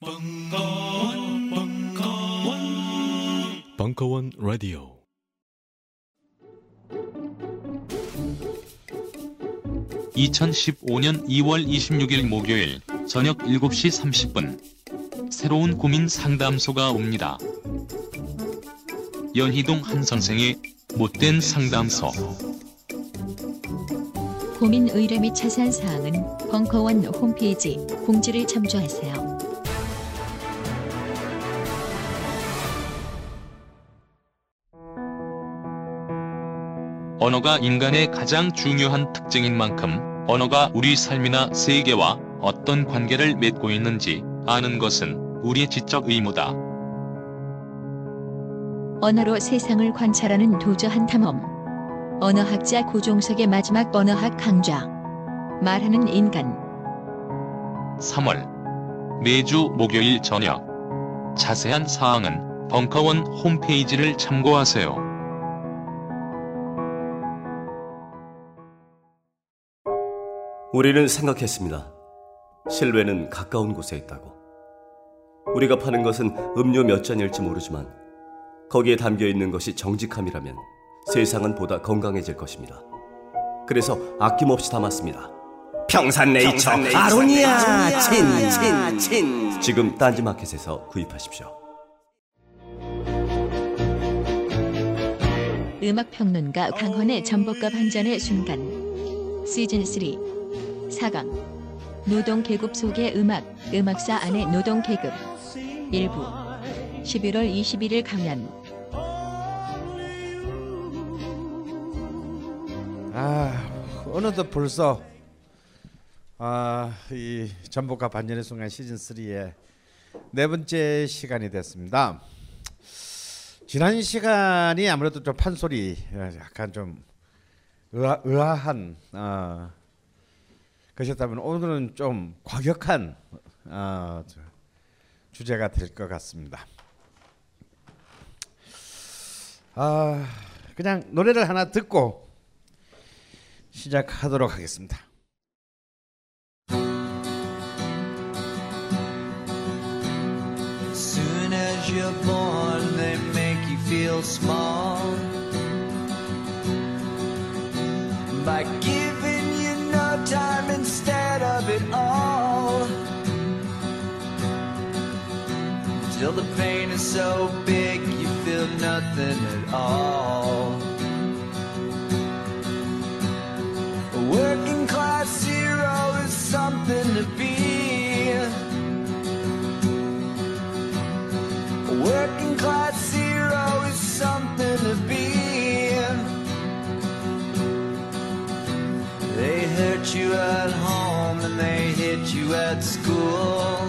벙커원, 벙커원, 벙커원 라디오. (2015년 2월 26일) 목요일 저녁 (7시 30분) 새로운 고민 상담소가 옵니다. 연희동 한 선생의 못된 상담소. 고민 의뢰 및 자세한 사항은 벙커원 홈페이지 공지를 참조하세요. 언어가 인간의 가장 중요한 특징인 만큼 언어가 우리 삶이나 세계와 어떤 관계를 맺고 있는지 아는 것은 우리의 지적 의무다. 언어로 세상을 관찰하는 도저한 탐험. 언어학자 고종석의 마지막 언어학 강좌. 말하는 인간. 3월 매주 목요일 저녁 자세한 사항은 벙커원 홈페이지를 참고하세요. 우리는 생각했습니다. 실외는 가까운 곳에 있다고. 우리가 파는 것은 음료 몇 잔일지 모르지만 거기에 담겨 있는 것이 정직함이라면 세상은 보다 건강해질 것입니다. 그래서 아낌없이 담았습니다. 평산네이처, 아로니아 친, 친, 친. 지금 딴지마켓에서 구입하십시오. 음악 평론가 강헌의 전복과 반전의 순간. 시즌 3 4강. 노동 계급 속의 음악, 음악사 안의 노동 계급. 일부. 11월 21일 강연. 아 어느덧 벌써 아이 전복과 반전의 순간 시즌 3의 네 번째 시간이 됐습니다. 지난 시간이 아무래도 좀 판소리 약간 좀 의아, 의아한 어, 것이었다면 오늘은 좀 과격한 어, 저, 주제가 될 것 같습니다. 아 그냥 노래를 하나 듣고 시작하도록 하겠습니다. Till the pain is so big, you feel nothing at all. A working class hero is something to be. A working class hero is something to be. They hurt you at home and they hit you at school.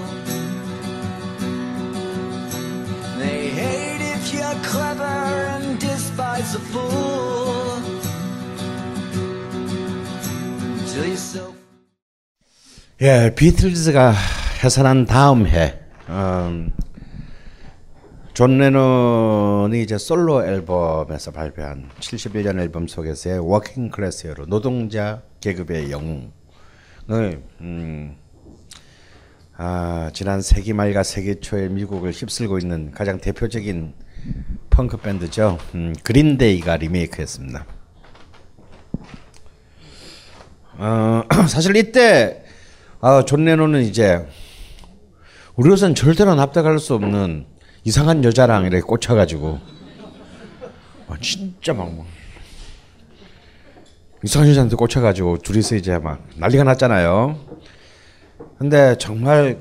예, 비틀즈가 해산한 다음 해, 음, 존 레논이 이제 솔로 앨범에서 발표한 71년 앨범 속에서의 Working Class Hero 노동자 계급의 영웅을 음, 아, 지난 세기 말과 세기 초에 미국을 휩쓸고 있는 가장 대표적인 펑크 밴드죠. 음, 그린데이가 리메이크했습니다. 어, 사실 이때 아, 존 레논은 이제 우리로서는 절대로 납득할 수 없는 이상한 여자랑 이렇게 꽂혀가지고 아, 진짜 막, 막 이상한 여자한테 꽂혀가지고 둘이서 이제 막 난리가 났잖아요. 근데 정말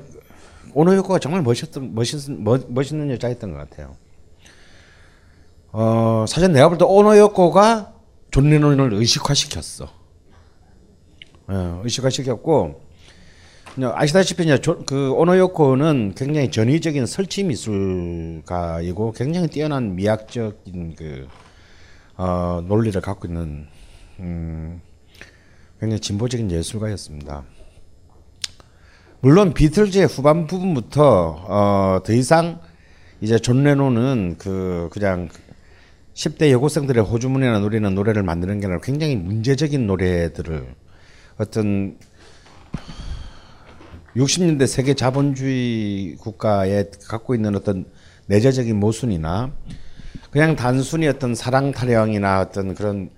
오노요코가 정말 멋있던 멋있 멋, 멋있는 여자였던 것 같아요. 어 사실 내가 볼 때 오노요코가 존 레논을 의식화시켰어. 예, 의식화시켰고 아시다시피 이제 조, 그 오노요코는 굉장히 전위적인 설치 미술가이고 굉장히 뛰어난 미학적인 그 어, 논리를 갖고 있는 음, 굉장히 진보적인 예술가였습니다. 물론 비틀즈의 후반 부분부터 어, 더 이상 이제 존 레논은 그 그냥 10대 여고생들의 호주머니나 노리는 노래를 만드는 게 아니라 굉장히 문제적인 노래들을 어떤 60년대 세계 자본주의 국가에 갖고 있는 어떤 내재적인 모순이나 그냥 단순히 어떤 사랑 타령이나 어떤 그런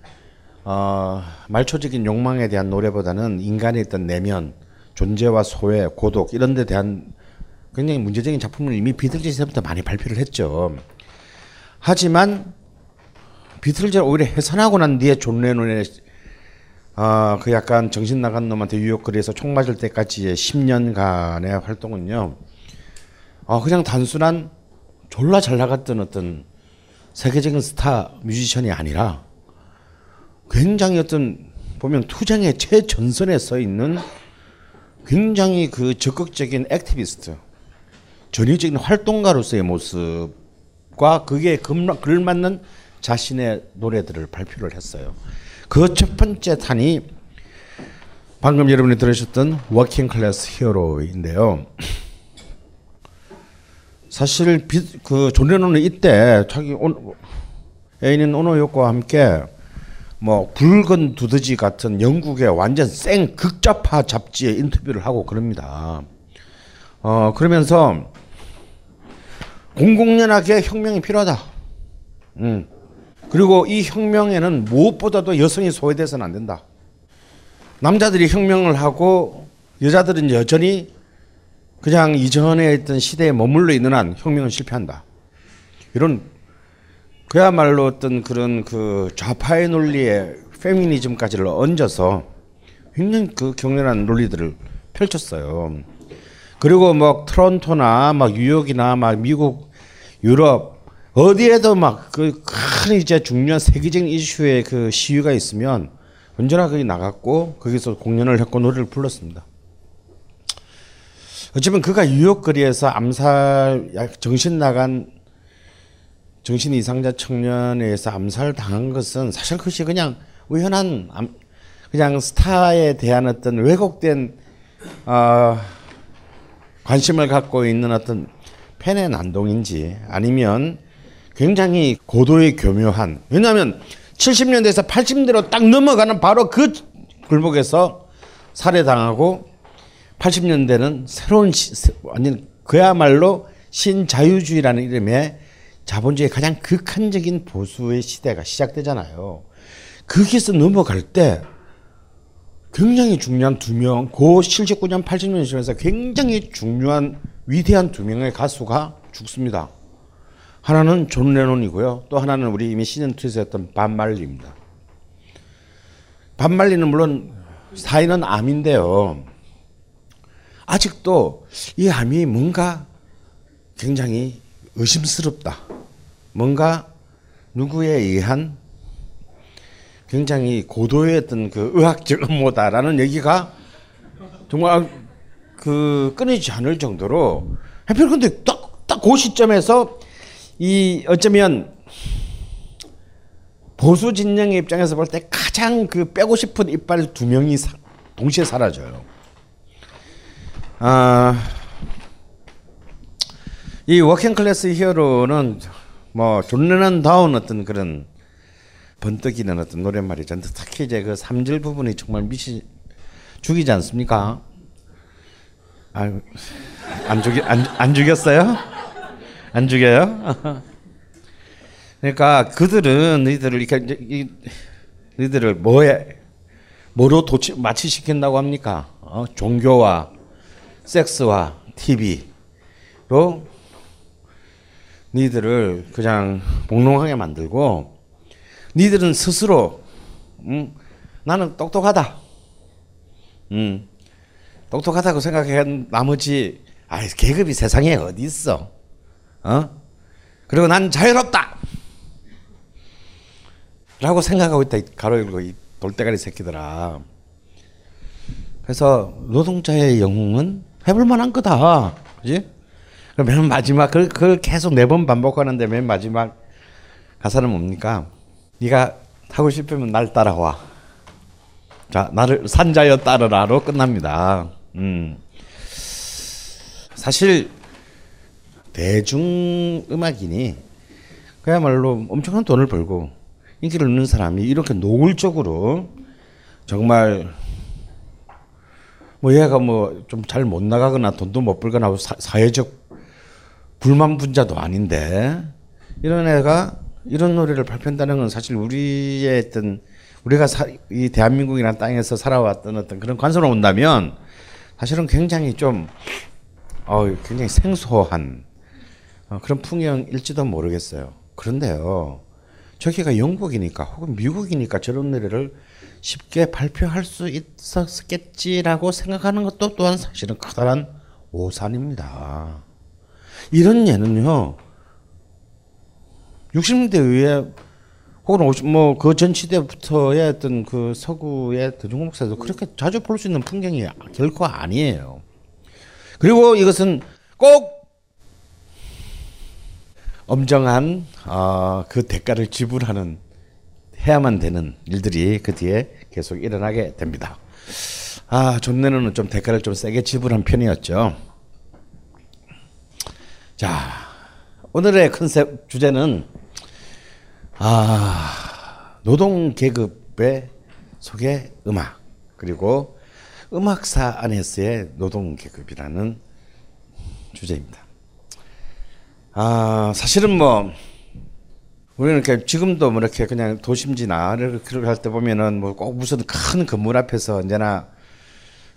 어, 말초적인 욕망에 대한 노래보다는 인간의 어떤 내면, 존재와 소외, 고독 이런 데 대한 굉장히 문제적인 작품을 이미 비틀즈에서부터 많이 발표를 했죠. 하지만 비틀즈를 오히려 해산하고 난 뒤에 존 레논의 아, 그 약간 정신 나간 놈한테 뉴욕 거리에서 총 맞을 때까지의 10년간의 활동은요. 어, 그냥 단순한 졸라 잘 나갔던 어떤 세계적인 스타 뮤지션이 아니라 굉장히 어떤 보면 투쟁의 최전선에 서 있는 굉장히 그 적극적인 activist, 전위적인 활동가로서의 모습과 그게 걸맞는 자신의 노래들을 발표를 했어요. 그 첫 번째 탄이 방금 여러분이 들으셨던 Working Class Hero인데요. 사실 그 존 레논은 이때 자기 온, 애인인 오노요코와 함께 뭐 붉은 두더지 같은 영국의 완전 생 극좌파 잡지에 인터뷰를 하고 그럽니다. 어 그러면서 공공연하게 혁명이 필요하다. 음. 그리고 이 혁명에는 무엇보다도 여성이 소외돼서는 안 된다. 남자들이 혁명을 하고 여자들은 여전히 그냥 이전에 있던 시대에 머물러 있는 한 혁명은 실패한다. 이런 그야말로 어떤 그런 그 좌파의 논리에 페미니즘까지를 얹어서 굉장히 그 격렬한 논리들을 펼쳤어요. 그리고 뭐 트론토나 막 뉴욕이나 막 미국, 유럽 어디에도 막그큰 이제 중요한 세계적인 이슈의 그 시위가 있으면 언제나 거기 나갔고 거기서 공연을 했고 노래를 불렀습니다. 어쩌면 그가 뉴욕 거리에서 암살 정신 나간 정신 이상자 청년에 의해서 암살 당한 것은 사실 그것이 그냥 우연한 암, 그냥 스타에 대한 어떤 왜곡된 어, 관심을 갖고 있는 어떤 팬의 난동인지 아니면 굉장히 고도의 교묘한 왜냐하면 70년대에서 80년대로 딱 넘어가는 바로 그 굴복에서 살해당하고 80년대는 새로운 시, 완전 그야말로 신자유주의라는 이름의 자본주의의 가장 극한적인 보수의 시대가 시작되잖아요. 거기서 넘어갈 때 굉장히 중요한 두 명, 고 79년, 80년 시점에서 굉장히 중요한 위대한 두 명의 가수가 죽습니다. 하나는 존 레논이고요. 또 하나는 우리 이미 시즌 2에서 했던 밥 말리입니다. 밥 말리는 물론 사인은 암인데요. 아직도 이 암이 뭔가 굉장히 의심스럽다. 뭔가 누구에 의한 굉장히 고도의 어떤 그 의학적 음모다라는 얘기가 정말 그 끊이지 않을 정도로 하필 근데 딱 딱 그 시점에서 이 어쩌면 보수 진영의 입장에서 볼 때 가장 그 빼고 싶은 이빨 두 명이 사, 동시에 사라져요. 아, 이 Working Class Hero는 뭐 존 레넌 다운 어떤 그런 번뜩이는 어떤 노랫말이죠. 특히 이제 그 3절 부분이 정말 미치 죽이지 않습니까? 아, 안 죽이 안, 안 죽였어요? 안 죽여요? 그러니까 그들은 너희들을 이렇게 너희들을 뭐에 뭐로 도치 마취시킨다고 합니까? 어? 종교와 섹스와 TV로 니들을 그냥 몽롱하게 만들고 니들은 스스로 음, 나는 똑똑하다. 음, 똑똑하다고 생각한 나머지 아 계급이 세상에 어디 있어? 어? 그리고 난 자유롭다. 라고 생각하고 있다. 가로 열고 이 돌대가리 새끼들아. 그래서 노동자의 영웅은 해볼 만한 거다. 그지? 맨 마지막 그걸, 그걸 계속 네 번 반복하는데 맨 마지막 가사는 뭡니까? 네가 하고 싶으면 날 따라와. 자, 나를 산자여 따르라로 끝납니다. 음. 사실 대중 음악인이 그야말로 엄청난 돈을 벌고 인기를 얻는 사람이 이렇게 노골적으로 정말 뭐 얘가 뭐 좀 잘 못 나가거나 돈도 못 벌거나 사, 사회적 불만 분자도 아닌데 이런 애가 이런 노래를 발표한다는 건 사실 우리의 어떤 우리가 사, 이 대한민국이라는 땅에서 살아왔던 어떤 그런 관성으로 온다면 사실은 굉장히 좀 어, 굉장히 생소한 어, 그런 풍경일지도 모르겠어요. 그런데요, 저기가 영국이니까 혹은 미국이니까 저런 노래를 쉽게 발표할 수 있었겠지라고 생각하는 것도 또한 사실은 커다란 오산입니다. 이런 예는요, 60년대 이후에 혹은 50, 뭐, 그 전 시대부터의 어떤 그 서구의 대중국 목사도 그렇게 자주 볼 수 있는 풍경이 결코 아니에요. 그리고 이것은 꼭 엄정한 어, 그 대가를 지불하는 해야만 되는 일들이 그 뒤에 계속 일어나게 됩니다. 아, 존 레논은 좀 대가를 좀 세게 지불한 편이었죠. 자, 오늘의 컨셉 주제는 아, 노동 계급의 속의 음악 그리고 음악사 안에서의 노동 계급이라는 주제입니다. 아, 사실은 뭐 우리는 이렇게 지금도 뭐 이렇게 그냥 도심지나 이렇게 할 때 보면은 뭐 꼭 무슨 큰 건물 앞에서 언제나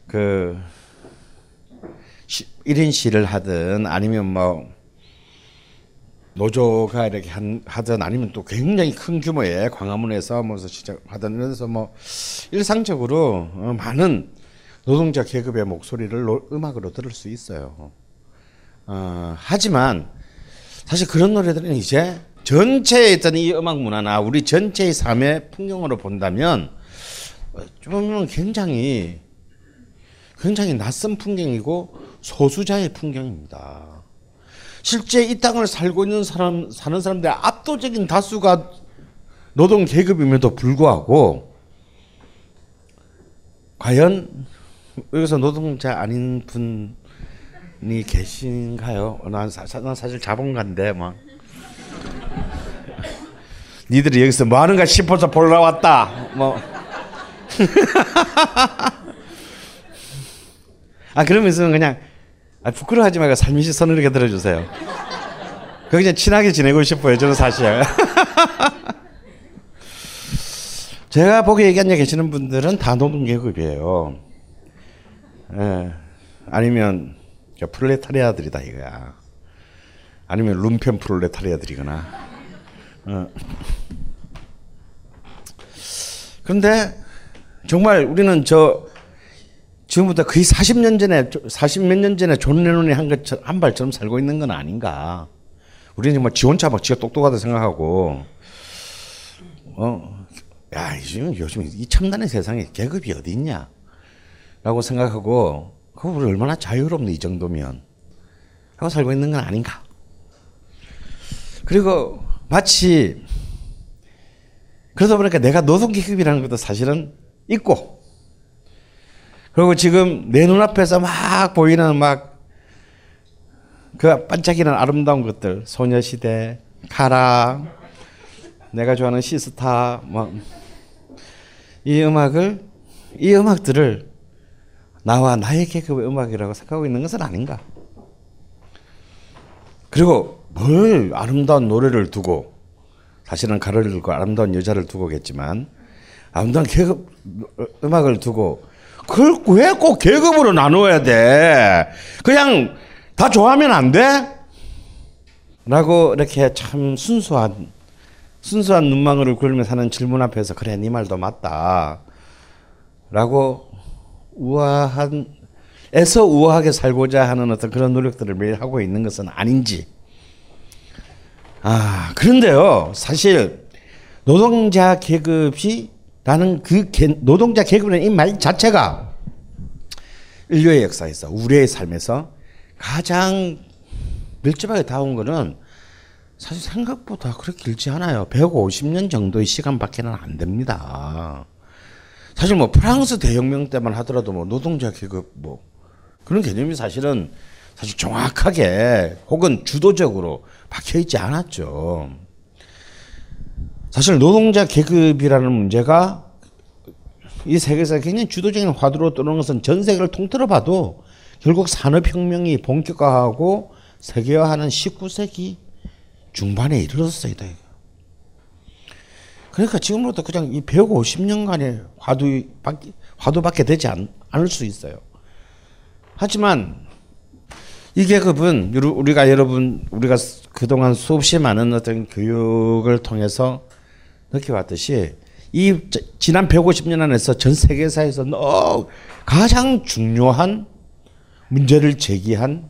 그 시, 1인 시를 하든 아니면 뭐 노조가 이렇게 한, 하든 아니면 또 굉장히 큰 규모의 광화문에서 뭐 시작하든 이래서 뭐 일상적으로 어, 많은 노동자 계급의 목소리를 노, 음악으로 들을 수 있어요. 어, 하지만 사실 그런 노래들은 이제 전체에 있던 이 음악 문화나 우리 전체의 삶의 풍경으로 본다면 좀 굉장히 굉장히 낯선 풍경이고 소수자의 풍경입니다. 실제 이 땅을 살고 있는 사람 사는 사람들의 압도적인 다수가 노동 계급임에도 불구하고 과연 여기서 노동자 아닌 분 이 계신가요? 난, 사, 난 사실 자본가인데 막 니들이 여기서 뭐 하는가 싶어서 보러 왔다. 뭐. 아 그러면서 그냥 아, 부끄러워하지 말고 살미시 손을 이렇게 들어주세요. 그 그냥 친하게 지내고 싶어요. 저는 사실. 제가 보기에 여기 앉아 계시는 분들은 다 노동계급이에요. 예. 아니면 프롤레타리아들이다 이거야. 아니면 룸펜 프롤레타리아들이거나. 어. 그런데 정말 우리는 저 지금부터 거의 40년 전에 40몇 년 전에 존 레논이 한 것 한 말처럼 살고 있는 건 아닌가. 우리는 정말 지 혼자 막 지가 똑똑하다 생각하고 어, 야, 요즘 요즘 이 첨단의 세상에 계급이 어디 있냐? 라고 생각하고 그 우리 얼마나 자유롭니 이 정도면 하고 살고 있는 건 아닌가? 그리고 마치 그러다 보니까 내가 노동계급이라는 것도 사실은 있고 그리고 지금 내 눈앞에서 막 보이는 막 그 반짝이는 아름다운 것들 소녀시대 카라 내가 좋아하는 시스타 막이 음악을 이 음악들을 나와 나의 계급의 음악이라고 생각하고 있는 것은 아닌가 그리고 뭘 아름다운 노래를 두고 사실은 가로를 두고 아름다운 여자를 두고겠지만 아름다운 계급 음악을 두고 그걸 왜 꼭 계급으로 나누어야 돼? 그냥 다 좋아하면 안 돼? 라고 이렇게 참 순수한 순수한 눈망울을 굴며 사는 질문 앞에서 그래 네 말도 맞다 라고 우아한 애서 우아하게 살고자 하는 어떤 그런 노력들을 매일 하고 있는 것은 아닌지 아 그런데요 사실 노동자 계급이 라는 그 노동자 계급이라는 이 말 자체가 인류의 역사에서 우리의 삶에서 가장 밀접하게 다운 거는 사실 생각보다 그렇게 길지 않아요. 150년 정도의 시간밖에는 안 됩니다. 사실 뭐 프랑스 대혁명 때만 하더라도 뭐 노동자 계급 뭐 그런 개념이 사실은 사실 정확하게 혹은 주도적으로 박혀 있지 않았죠. 사실 노동자 계급이라는 문제가 이 세계에서 굉장히 주도적인 화두로 떠오르는 것은 전 세계를 통틀어 봐도 결국 산업혁명이 본격화하고 세계화하는 19세기 중반에 이르렀어이다. 그러니까 지금부터 그냥 이 150년간의 화두 화두밖에 되지 않, 않을 수 있어요. 하지만 이 계급은 우리가 여러분 우리가 그동안 수없이 많은 어떤 교육을 통해서 느껴왔듯이 이 저- 지난 150년 안에서 전 세계사에서 너 가장 중요한 문제를 제기한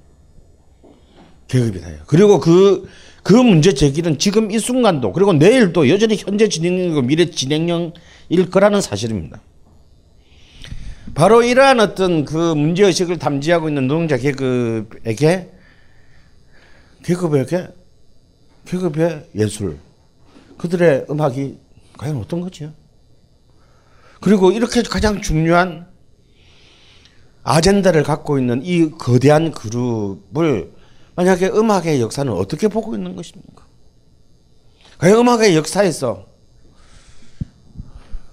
계급이다. 그리고 그, 그 문제 제기는 지금 이 순간도 그리고 내일도 여전히 현재 진행형이고 미래 진행형일 거라는 사실입니다. 바로 이러한 어떤 그 문제의식을 담지하고 있는 노동자 계급에게 계급에게 계급의 예술 그들의 음악이 과연 어떤 거지요? 그리고 이렇게 가장 중요한 아젠다를 갖고 있는 이 거대한 그룹을 만약에 음악의 역사는 어떻게 보고 있는 것입니까? 과연 음악의 역사에서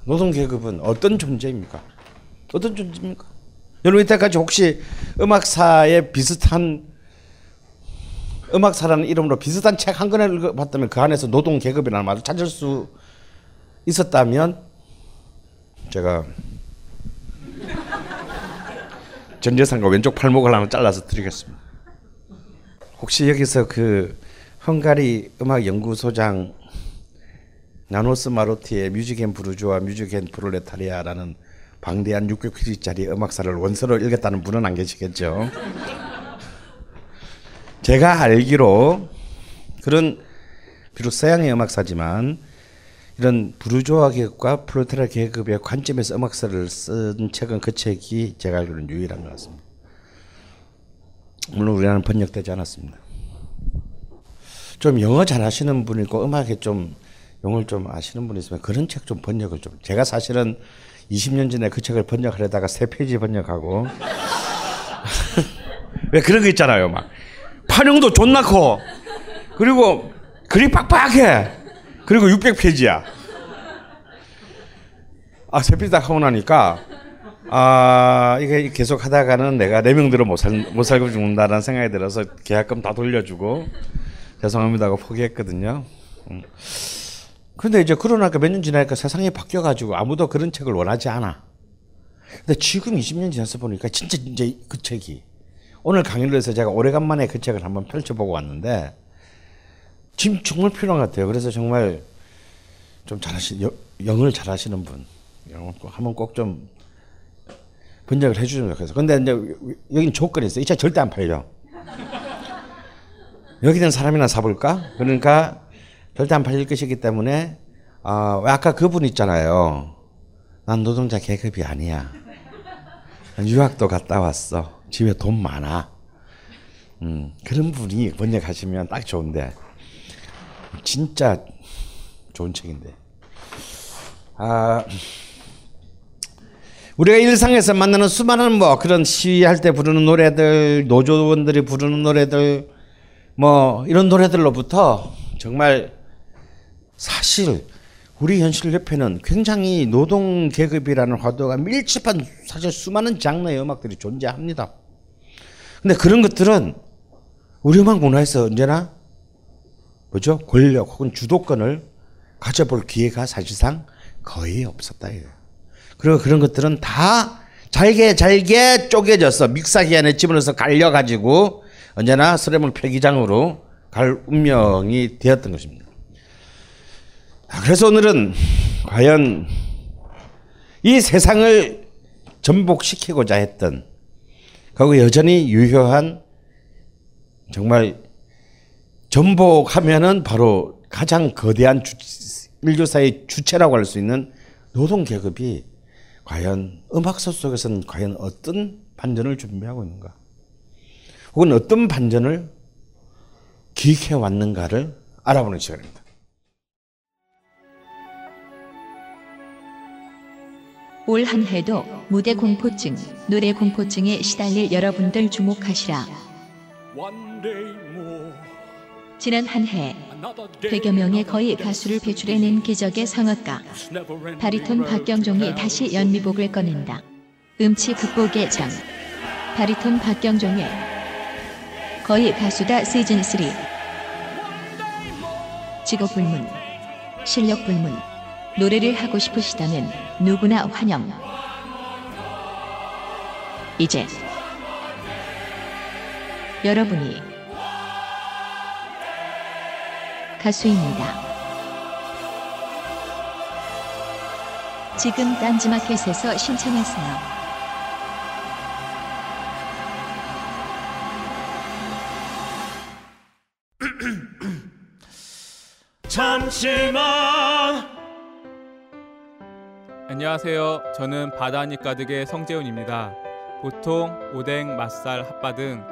노동 계급은 어떤 존재입니까? 어떤 존재입니까? 여러분 이때까지 혹시 음악사에 비슷한 음악사라는 이름으로 비슷한 책 한 권을 읽어봤다면 그 안에서 노동 계급이라는 말을 찾을 수 있었다면 제가 전 재산과 왼쪽 팔목을 하나 잘라서 드리겠습니다. 혹시 여기서 그 헝가리 음악 연구소장 야노스 마로티의 Music and 부르주아 Music and 프롤레타리아라는 방대한 600페이지짜리 음악사를 원서로 읽었다는 분은 안 계시겠죠. 제가 알기로 그런 비록 서양의 음악사지만 이런 부르주아 계급과 프롤레타리아 계급의 관점에서 음악사를 쓴 책은 그 책이 제가 알기로는 유일한 것 같습니다. 물론 우리나라는 번역되지 않았습니다. 좀 영어 잘하시는 분 있고 음악에 좀 영어를 좀 아시는 분 있으면 그런 책 좀 번역을 좀. 제가 사실은 20년 전에 그 책을 번역하려다가 세 페이지 번역하고. 왜 그런 거 있잖아요 막. 판형도 존나 커. 그리고 글이 빡빡해. 그리고 600페이지야. 아 세 페이지 딱 하고 나니까 아 이게 계속 하다가는 내가 내 명대로는 못, 살, 못 살고 죽는다라는 생각이 들어서 계약금 다 돌려주고 죄송합니다 하고 포기했거든요 음. 근데 이제 그러나까 몇 년 지나니까 세상이 바뀌어가지고 아무도 그런 책을 원하지 않아. 근데 지금 20년 지나서 보니까 진짜 이제 그 책이 오늘 강의를 해서 제가 오래간만에 그 책을 한번 펼쳐보고 왔는데 지금 정말 필요한 것 같아요. 그래서 정말 좀 잘하시 영어를 잘하시는 분 영어 꼭 한번 꼭 좀 번역을 해주시면 좋겠어요. 근데 이제 여기는 조건이 있어요. 이책 절대 안 팔려. 여기 있는 사람이나 사볼까? 그러니까 절대 안 팔릴 것이기 때문에 어, 아까 그분 있잖아요. 난 노동자 계급이 아니야. 난 유학도 갔다 왔어. 집에 돈 많아. 음, 그런 분이 번역하시면 딱 좋은데 진짜 좋은 책인데. 아, 우리가 일상에서 만나는 수많은 뭐 그런 시위할 때 부르는 노래들, 노조원들이 부르는 노래들, 뭐 이런 노래들로부터 정말 사실 우리 현실 옆에는 굉장히 노동 계급이라는 화두가 밀집한 사실 수많은 장르의 음악들이 존재합니다. 근데 그런 것들은 우리 음악 문화에서 언제나 뭐죠? 권력 혹은 주도권을 가져볼 기회가 사실상 거의 없었다 이거예요. 그리고 그런 것들은 다 잘게 잘게 쪼개져서 믹사기 안에 집어넣어서 갈려가지고 언제나 수레물 폐기장으로 갈 운명이 되었던 것입니다. 그래서 오늘은 과연 이 세상을 전복시키고자 했던 그리고 여전히 유효한 정말 전복하면은 바로 가장 거대한 주, 인류사의 주체라고 할 수 있는 노동 계급이 과연 음악사 속에서는 과연 어떤 반전을 준비하고 있는가? 혹은 어떤 반전을 기획해 왔는가를 알아보는 시간입니다. 올 한 해도 무대 공포증, 노래 공포증에 시달릴 여러분들 주목하시라. 지난 한 해 100여 명의 거의 가수를 배출해낸 기적의 성악가 바리톤 박경종이 다시 연미복을 꺼낸다. 음치 극복의 장 바리톤 박경종의 거의 가수다 시즌 3 직업 불문 실력 불문 노래를 하고 싶으시다면 누구나 환영 이제 여러분이 가수입니다. 지금 딴지마켓에서 신청하세요. 잠시만 안녕하세요. 저는 바다니 가득의 성재훈입니다. 보통 오뎅, 맛살, 핫바 등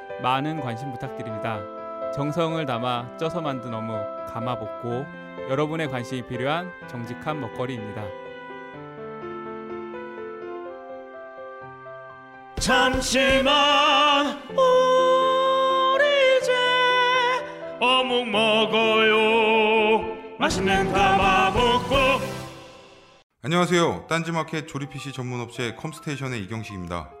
많은 관심 부탁드립니다. 정성을 담아 쪄서 만든 어묵 감아볶고 여러분의 관심이 필요한 정직한 먹거리입니다. 잠시만 우리 이제 어묵 먹어요 맛있는 가마보코 안녕하세요. 딴지마켓 조립 PC 전문 업체 컴스테이션의 이경식입니다.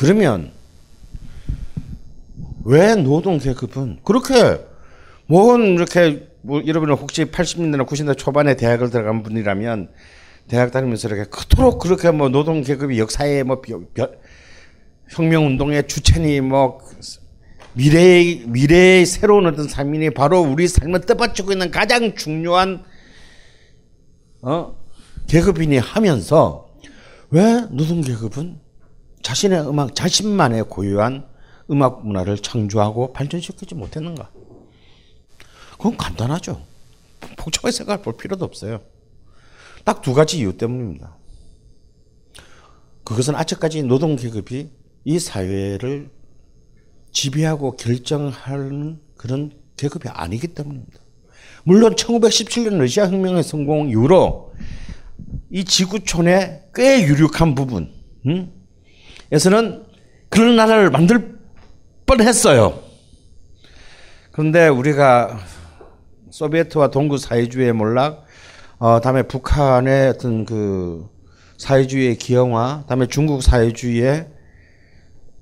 그러면 왜 노동 계급은 그렇게 뭔 이렇게 뭐 여러분은 혹시 80년대나 90년대 초반에 대학을 들어간 분이라면 대학 다니면서 이렇게 그토록 그렇게 뭐 노동 계급이 역사의 뭐 혁명 운동의 주체니 뭐 미래의 미래의 새로운 어떤 삶이니 바로 우리 삶을 떠받치고 있는 가장 중요한 어? 계급이니 하면서 왜 노동 계급은 자신의 음악 자신만의 고유한 음악 문화를 창조하고 발전시키지 못했는가? 그건 간단하죠. 복잡하게 생각할 볼 필요도 없어요. 딱 두 가지 이유 때문입니다. 그것은 아직까지 노동 계급이 이 사회를 지배하고 결정하는 그런 계급이 아니기 때문입니다. 물론 1917년 러시아 혁명의 성공 이후로 이 지구촌의 꽤 유력한 부분, 음? 에서는 그런 나라를 만들 뻔했어요. 그런데 우리가 소비에트와 동구 사회주의의 몰락, 어, 다음에 북한의 어떤 그 사회주의의 기형화, 다음에 중국 사회주의의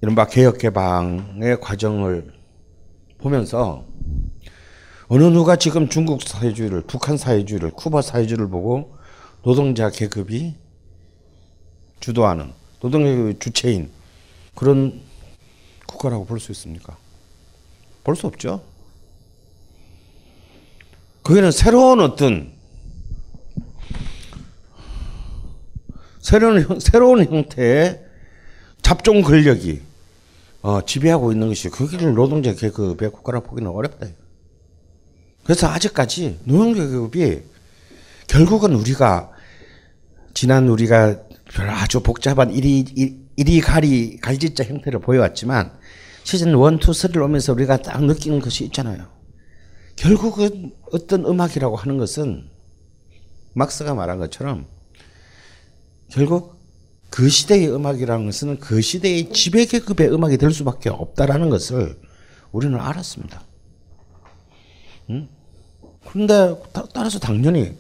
이른바 개혁 개방의 과정을 보면서 어느 누가 지금 중국 사회주의를, 북한 사회주의를, 쿠바 사회주의를 보고 노동자 계급이 주도하는 노동계급의 주체인 그런 국가라고 볼 수 있습니까? 볼 수 없죠. 거기는 새로운 어떤 새로운 형- 새로운 형태의 잡종 권력이 어, 지배하고 있는 것이 거기를 노동자 계급의 국가라 보기는 어렵다. 그래서 아직까지 노동자 계급이 결국은 우리가 지난 우리가 별 아주 복잡한 이리 이- 이리 가리 갈지자 형태를 보여왔지만 시즌 1, 2, 3를 오면서 우리가 딱 느끼는 것이 있잖아요. 결국은 어떤 음악이라고 하는 것은 막스가 말한 것처럼 결국 그 시대의 음악이라는 것은 그 시대의 지배계급의 음악이 될 수밖에 없다라는 것을 우리는 알았습니다. 응? 그런데 따, 따라서 당연히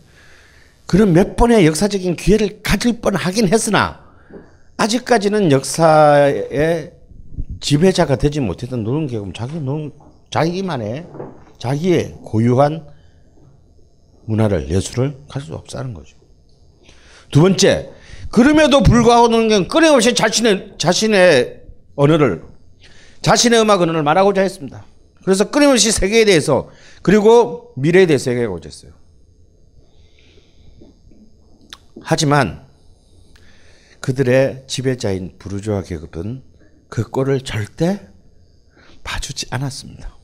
그런 몇 번의 역사적인 기회를 가질 뻔하긴 했으나 아직까지는 역사의 지배자가 되지 못했던 노동계급은 자기 노 자기만의 자기의 고유한 문화를 예술을 갈수 없다는 거죠. 두 번째, 그럼에도 불구하고 는 끊임없이 자신의 자신의 언어를 자신의 음악 언어를 말하고자 했습니다. 그래서 끊임없이 세계에 대해서 그리고 미래에 대해서 얘기하고자 했어요. 하지만 그들의 지배자인 부르주아 계급은 그 꼴을 절대 봐주지 않았습니다.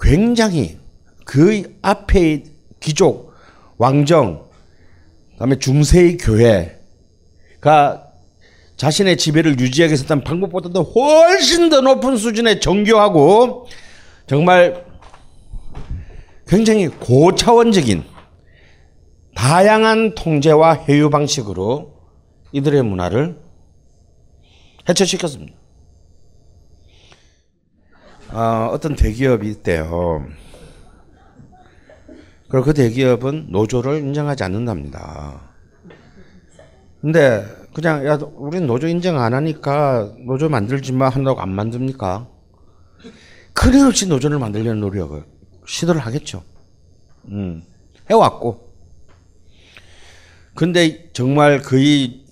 굉장히 그 앞에 귀족, 왕정, 그다음에 중세의 교회가 자신의 지배를 유지하기 위해서 방법보다도 훨씬 더 높은 수준의 정교하고 정말 굉장히 고차원적인 다양한 통제와 회유 방식으로 이들의 문화를 해체시켰습니다. 어, 어떤 대기업이 있대요. 그리고 그 대기업은 노조를 인정하지 않는답니다. 근데 그냥 야 우린 노조 인정 안 하니까 노조 만들지 마 한다고 안 만듭니까? 끊임없이 노조를 만들려는 노력을 시도를 하겠죠. 음, 해왔고. 근데 정말 거의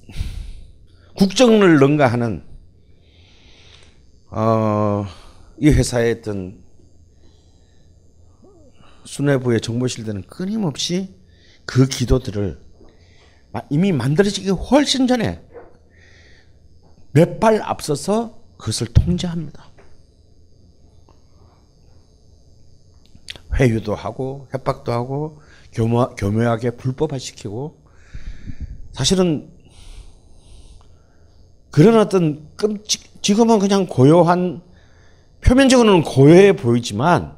국정을 능가하는 어, 이 회사의 어떤 수뇌부의 정보실들은 끊임없이 그 기도들을 이미 만들어지기 훨씬 전에 몇 발 앞서서 그것을 통제합니다. 회유도 하고 협박도 하고 교묘, 교묘하게 불법화시키고 사실은 그런 어떤 끔찍 지금은 그냥 고요한 표면적으로는 고요해 보이지만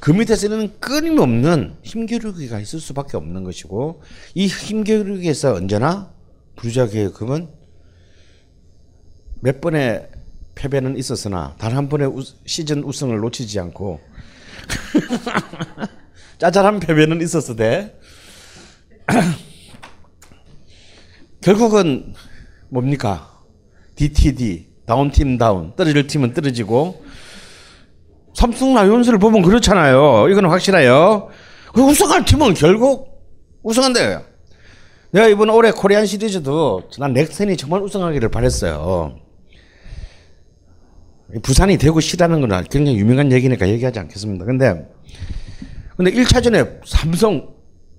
그 밑에서는 끊임없는 힘겨루기가 있을 수밖에 없는 것이고 이 힘겨루기에서 언제나 부르자 계급은 몇 번의 패배는 있었으나 단 한 번의 우, 시즌 우승을 놓치지 않고 짜잘한 패배는 있었으되 결국은 뭡니까 DTD 다운 팀 다운 떨어질 팀은 떨어지고 삼성 라이온즈를 보면 그렇잖아요. 이거는 확실해요. 그 우승할 팀은 결국 우승한대요. 내가 이번 올해 코리안 시리즈도 난 넥센이 정말 우승하기를 바랬어요. 부산이 되고 시라는 건 굉장히 유명한 얘기니까 얘기하지 않겠습니다. 근데 근데 1차전에 삼성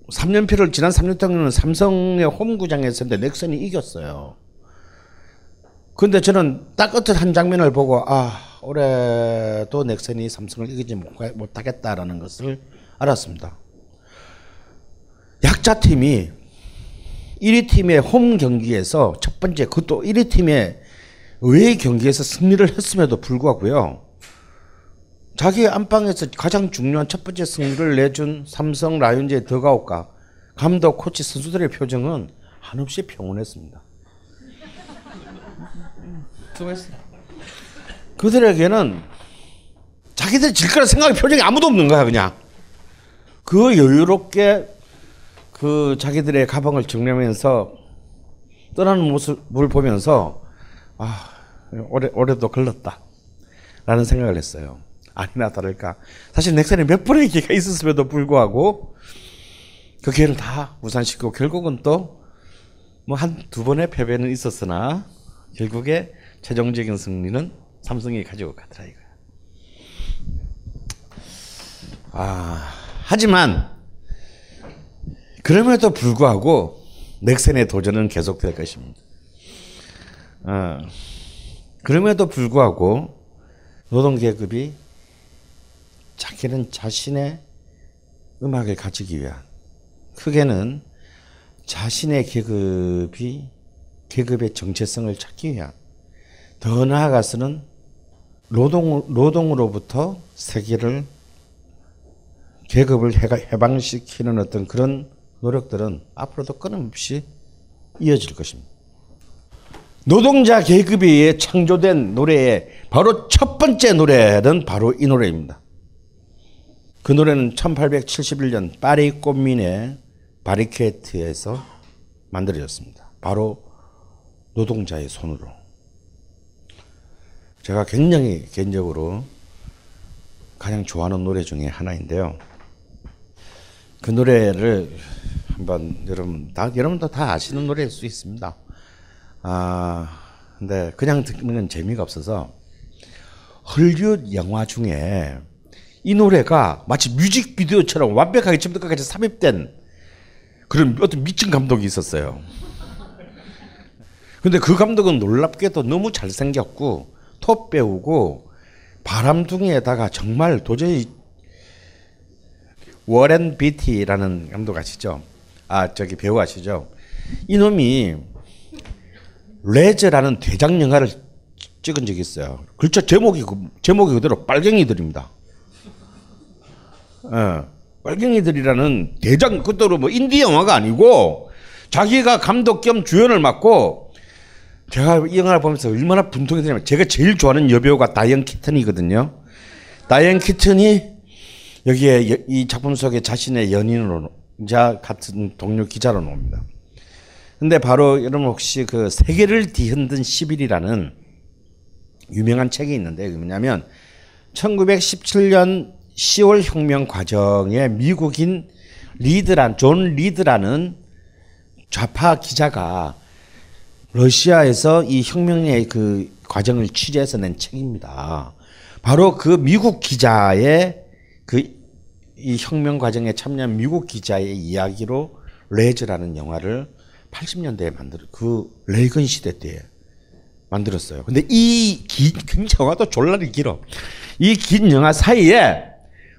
3년표를 지난 3년 동안은 삼성의 홈구장에서 했는데 넥센이 이겼어요. 근데 저는 딱 어떤 한 장면을 보고 아 올해도 넥센이 삼성을 이기지 못하겠다라는 것을 알았습니다. 약자 팀이 1위 팀의 홈 경기에서 첫 번째 그것도 1위 팀의 외 경기에서 승리를 했음에도 불구하고요. 자기 안방에서 가장 중요한 첫 번째 승리를 내준 삼성 라이온즈의 더가웃과 감독, 코치, 선수들의 표정은 한없이 평온했습니다. 수고했어. 그들에게는 자기들 질 거라 생각할 표정이 아무도 없는 거야 그냥. 그 여유롭게 그 자기들의 가방을 정리하면서 떠나는 모습을 보면서 아 올해 올해도 걸렸다 라는 생각을 했어요. 아니나 다를까 사실 넥슨이 몇 번의 기회가 있었음에도 불구하고 그 기회를 다 무산시키고 결국은 또 뭐 한 두 번의 패배는 있었으나 결국에 최종적인 승리는 삼성이 가지고 가더라 이거야. 아 하지만 그럼에도 불구하고 넥센의 도전은 계속될 것입니다. 어, 그럼에도 불구하고 노동계급이 자기는 자신의 음악을 가지기 위한 크게는 자신의 계급이 계급의 정체성을 찾기 위한 더 나아가서는 노동, 노동으로부터 세계를 계급을 해방시키는 어떤 그런 노력들은 앞으로도 끊임없이 이어질 것입니다. 노동자 의해 창조된 노래의 바로 첫 번째 노래는 바로 이 노래입니다. 그 노래는 1871년 파리 꽃민의 바리케트에서 만들어졌습니다. 바로 노동자의 손으로. 제가 굉장히 개인적으로 가장 좋아하는 노래 중에 하나인데요. 그 노래를 한번 여러분 다 여러분도 다 아시는 노래일 수 있습니다. 아 근데 그냥 듣는 재미가 없어서 헐리우드 영화 중에 이 노래가 마치 뮤직비디오처럼 완벽하게 처음부터 끝까지 삽입된 그런 어떤 미친 감독이 있었어요. 근데 그 감독은 놀랍게도 너무 잘생겼고 톱 배우고 바람둥이에다가 정말 도저히 워렌 비티라는 감독 아시죠? 아 저기 배우 아시죠? 이놈이 레즈라는 대장 영화를 찍은 적이 있어요. 글자 제목이 그- 제목이 그대로 빨갱이들입니다. 예, 빨갱이들이라는 대장 그대로 뭐 인디 영화가 아니고 자기가 감독 겸 주연을 맡고 제가 이 영화를 보면서 얼마나 분통이 되냐면 제가 제일 좋아하는 여배우가 다이언 키튼이거든요. 다이언 키튼이 여기에 여- 이 작품 속에 자신의 연인으로 자 같은 동료 기자로 나옵니다. 근데 바로 여러분 혹시 그 세계를 뒤흔든 10일이라는 유명한 책이 있는데 그게 뭐냐면 1917년 10월 혁명 과정에 미국인 리드란 존 리드라는 좌파 기자가 러시아에서 이 혁명의 그 과정을 취재해서 낸 책입니다. 바로 그 미국 기자의 그 이 혁명 과정에 참여한 미국 기자의 이야기로 레즈라는 영화를 80년대에 만들 그 레이건 시대 때에 만들었어요. 근데 이 긴, 영화도 졸라리 길어. 이 긴 영화 사이에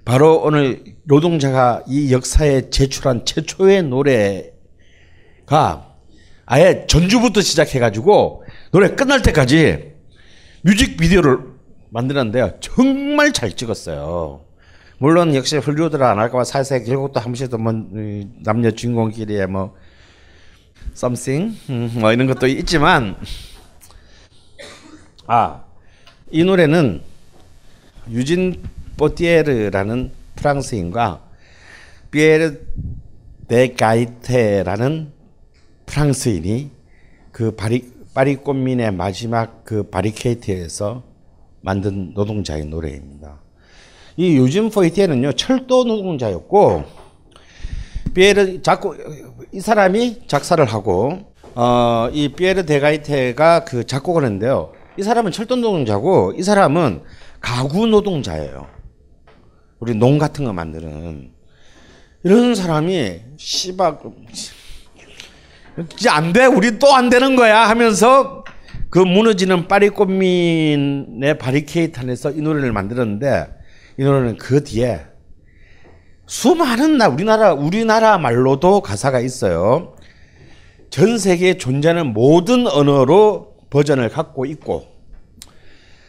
바로 오늘 노동자가 이 역사에 제출한 최초의 노래가 아예 전주부터 시작해가지고 노래 끝날 때까지 뮤직비디오를 만들었는데요. 정말 잘 찍었어요. 물론 역시 헐리우드를 안 할까봐 살살 결국 또 한 번씩 또뭐 남녀 주인공끼리의 뭐 something 음, 뭐 이런 것도 있지만 아 이 노래는 유진 포티에르라는 프랑스인과 피에르 데 가이테라는 프랑스인이 그 파리 파리 꽃민의 마지막 그 바리케이트에서 만든 노동자의 노래입니다. 이 유진 포이티에는요 철도 노동자였고 피에르 작곡 이 사람이 작사를 하고 어 이 피에르 데가이테가 그 작곡을 했는데요. 이 사람은 철도 노동자고 이 사람은 가구 노동자예요. 우리 농 같은 거 만드는 이런 사람이 씨발 이제 안 돼. 우리 또 안 되는 거야 하면서 그 무너지는 파리꽃민의 바리케이트 안에서 이 노래를 만들었는데 이 노래는 그 뒤에 수많은 나 우리나라 우리나라 말로도 가사가 있어요. 전 세계에 존재하는 모든 언어로 버전을 갖고 있고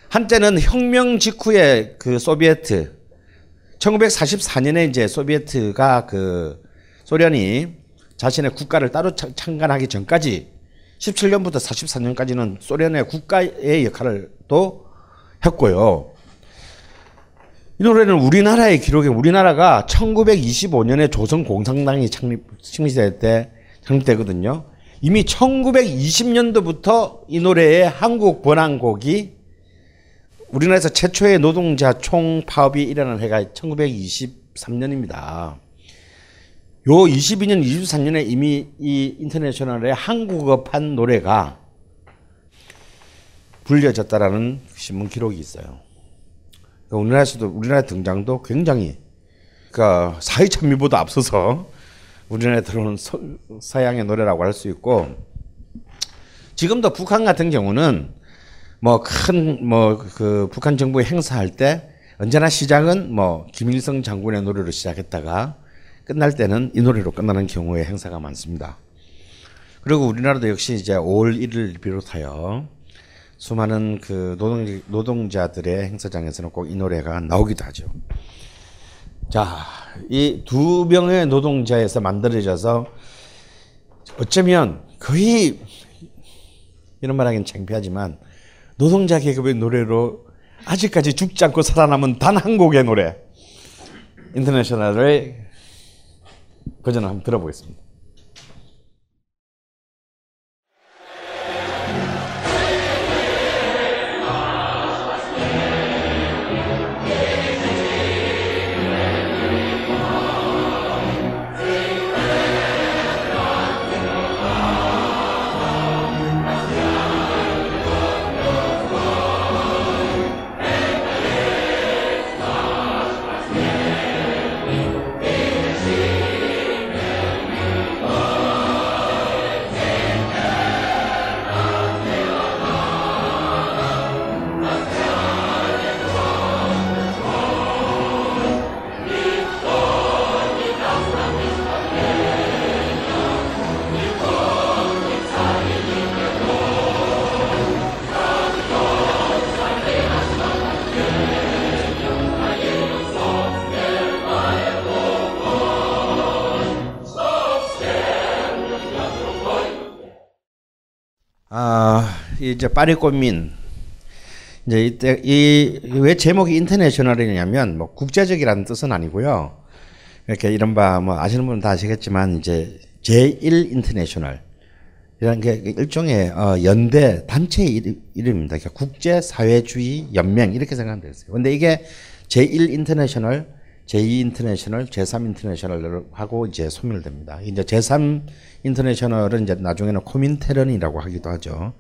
한때는 혁명 직후에 그 소비에트 1944년에 이제 소비에트가 그 소련이 자신의 국가를 따로 창- 창간하기 전까지 17년부터 44년까지는 소련의 국가의 역할을 또 했고요. 이 노래는 우리나라의 기록에 우리나라가 1925년에 조선 공산당이 창립 식민시대 때 창립되거든요. 이미 1920년도부터 이 노래의 한국 번안곡이 우리나라에서 최초의 노동자 총 파업이 일어난 해가 1923년입니다. 요 22년, 23년에 이미 이 인터내셔널의 한국어판 노래가 불려졌다라는 신문 기록이 있어요. 우리나라에서도 우리나라 등장도 굉장히 그러니까 사회 찬미보다 앞서서 우리나라에 들어오는 서, 서양의 노래라고 할 수 있고 지금도 북한 같은 경우는 뭐 큰 뭐 그 북한 정부 행사할 때 언제나 시작은 뭐 김일성 장군의 노래로 시작했다가 끝날 때는 이 노래로 끝나는 경우의 행사가 많습니다. 그리고 우리나라도 역시 이제 5월 1일 비롯하여 수많은 그 노동, 노동자들의 행사장에서는 꼭 이 노래가 나오기도 하죠. 자, 이 두 명의 노동자에서 만들어져서 어쩌면 거의 이런 말하기는 창피하지만 노동자 계급의 노래로 아직까지 죽지 않고 살아남은 단 한 곡의 노래 인터내셔널의 버전을 한번 들어보겠습니다. 이제 파리 코뮌 이제 이때 이 왜 제목이 인터내셔널이냐면 뭐 국제적이라는 뜻은 아니고요. 이렇게 이른바 뭐 아시는 분은 다 아시겠지만 이제 제1 인터내셔널 이런 게 일종의 어 연대 단체 이름, 이름입니다. 그러니까 국제 사회주의 연맹 이렇게 생각하면 되겠어요. 근데 이게 제1 인터내셔널, 제2 인터내셔널, 제3 인터내셔널 하고 이제 소멸됩니다. 이제 제3 인터내셔널은 이제 나중에는 코민테른이라고 하기도 하죠.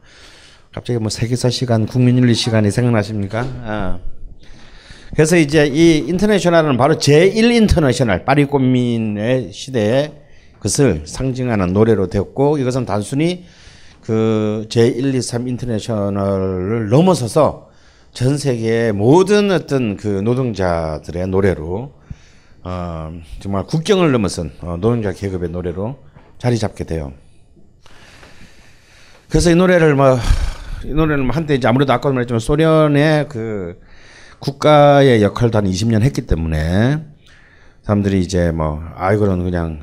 갑자기 뭐 세계사 시간, 국민윤리 시간이 생각나십니까? 아. 그래서 이제 이 인터내셔널은 바로 제1 인터내셔널 파리 코뮌의 시대에 그것을 상징하는 노래로 되었고 이것은 단순히 그 제1, 2, 3 인터내셔널을 넘어서서 전 세계의 모든 어떤 그 노동자들의 노래로 어, 정말 국경을 넘어선 어, 노동자 계급의 노래로 자리 잡게 돼요. 그래서 이 노래를 뭐, 이 노래는 뭐 한때 이제 아무래도 아까도 말했지만 소련의 그 국가의 역할도 한 20년 했기 때문에 사람들이 이제 뭐, 아, 이거는 그냥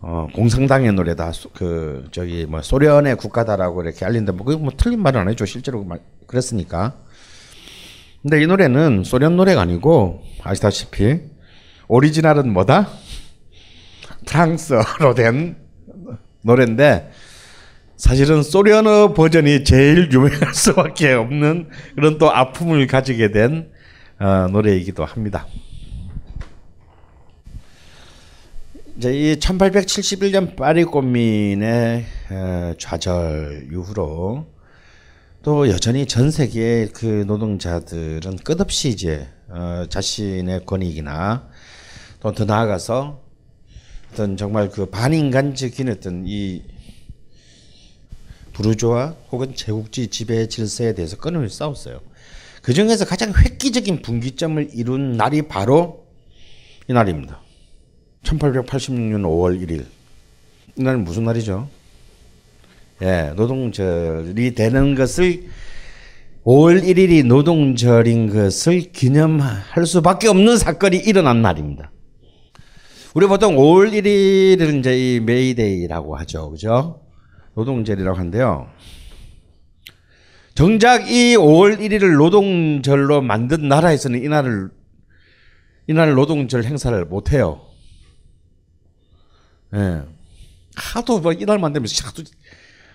어, 공산당의 노래다. 소- 그, 저기, 뭐, 소련의 국가다라고 이렇게 알린다. 뭐, 그거 뭐 틀린 말은 안 해줘. 실제로 말, 그랬으니까. 근데 이 노래는 소련 노래가 아니고, 아시다시피, 오리지널은 뭐다? 프랑스어로 된 노래인데, 사실은 소련어 버전이 제일 유명할 수밖에 없는 그런 또 아픔을 가지게 된 어, 노래이기도 합니다. 이제 이 1871년 파리 꽃민의 어, 좌절 이후로 또 여전히 전 세계의 그 노동자들은 끝없이 이제 어, 자신의 권익이나 또 더 나아가서 어떤 정말 그 반인간적인 어떤 이 부르주아 혹은 제국주의 지배 질서에 대해서 끊임없이 싸웠어요. 그 중에서 가장 획기적인 분기점을 이룬 날이 바로 이 날입니다. 1886년 5월 1일. 이 날은 무슨 날이죠? 예, 노동절이 되는 것을 5월 1일이 노동절인 것을 기념할 수밖에 없는 사건이 일어난 날입니다. 우리 보통 5월 1일을 이제 이 메이데이라고 하죠. 그죠? 노동절이라고 하는데요. 정작 이 5월 1일을 노동절로 만든 나라에서는 이날을 이날 노동절 행사를 못 해요. 예. 하도 뭐 이날만 되면 하도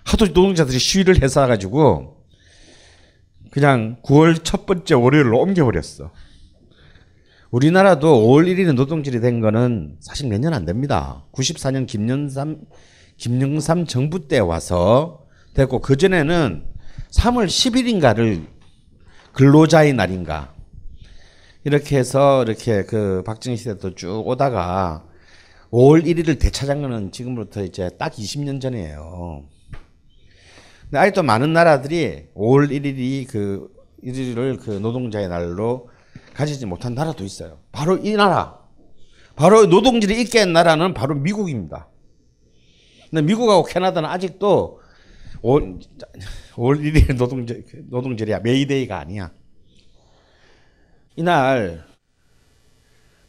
하도 노동자들이 시위를 해서 가지고 그냥 9월 첫 번째 월요일로 옮겨버렸어. 우리나라도 5월 1일에 노동절이 된 거는 사실 몇 년 안 됩니다. 94년 김영삼 김영삼 정부 때 와서 됐고 그 전에는 3월 10일인가를 근로자의 날인가 이렇게 해서 이렇게 그 박정희 시대도 쭉 오다가 5월 1일을 되찾은 거는 지금부터 이제 딱 20년 전이에요. 근데 아직도 많은 나라들이 5월 1일이 그 1일을 그 노동자의 날로 가지지 못한 나라도 있어요. 바로 이 나라. 바로 노동절이 있게 한 나라는 바로 미국입니다. 근데 미국하고 캐나다는 아직도 5월, 5월 1일 노동절, 노동절이야. 메이데이가 아니야. 이날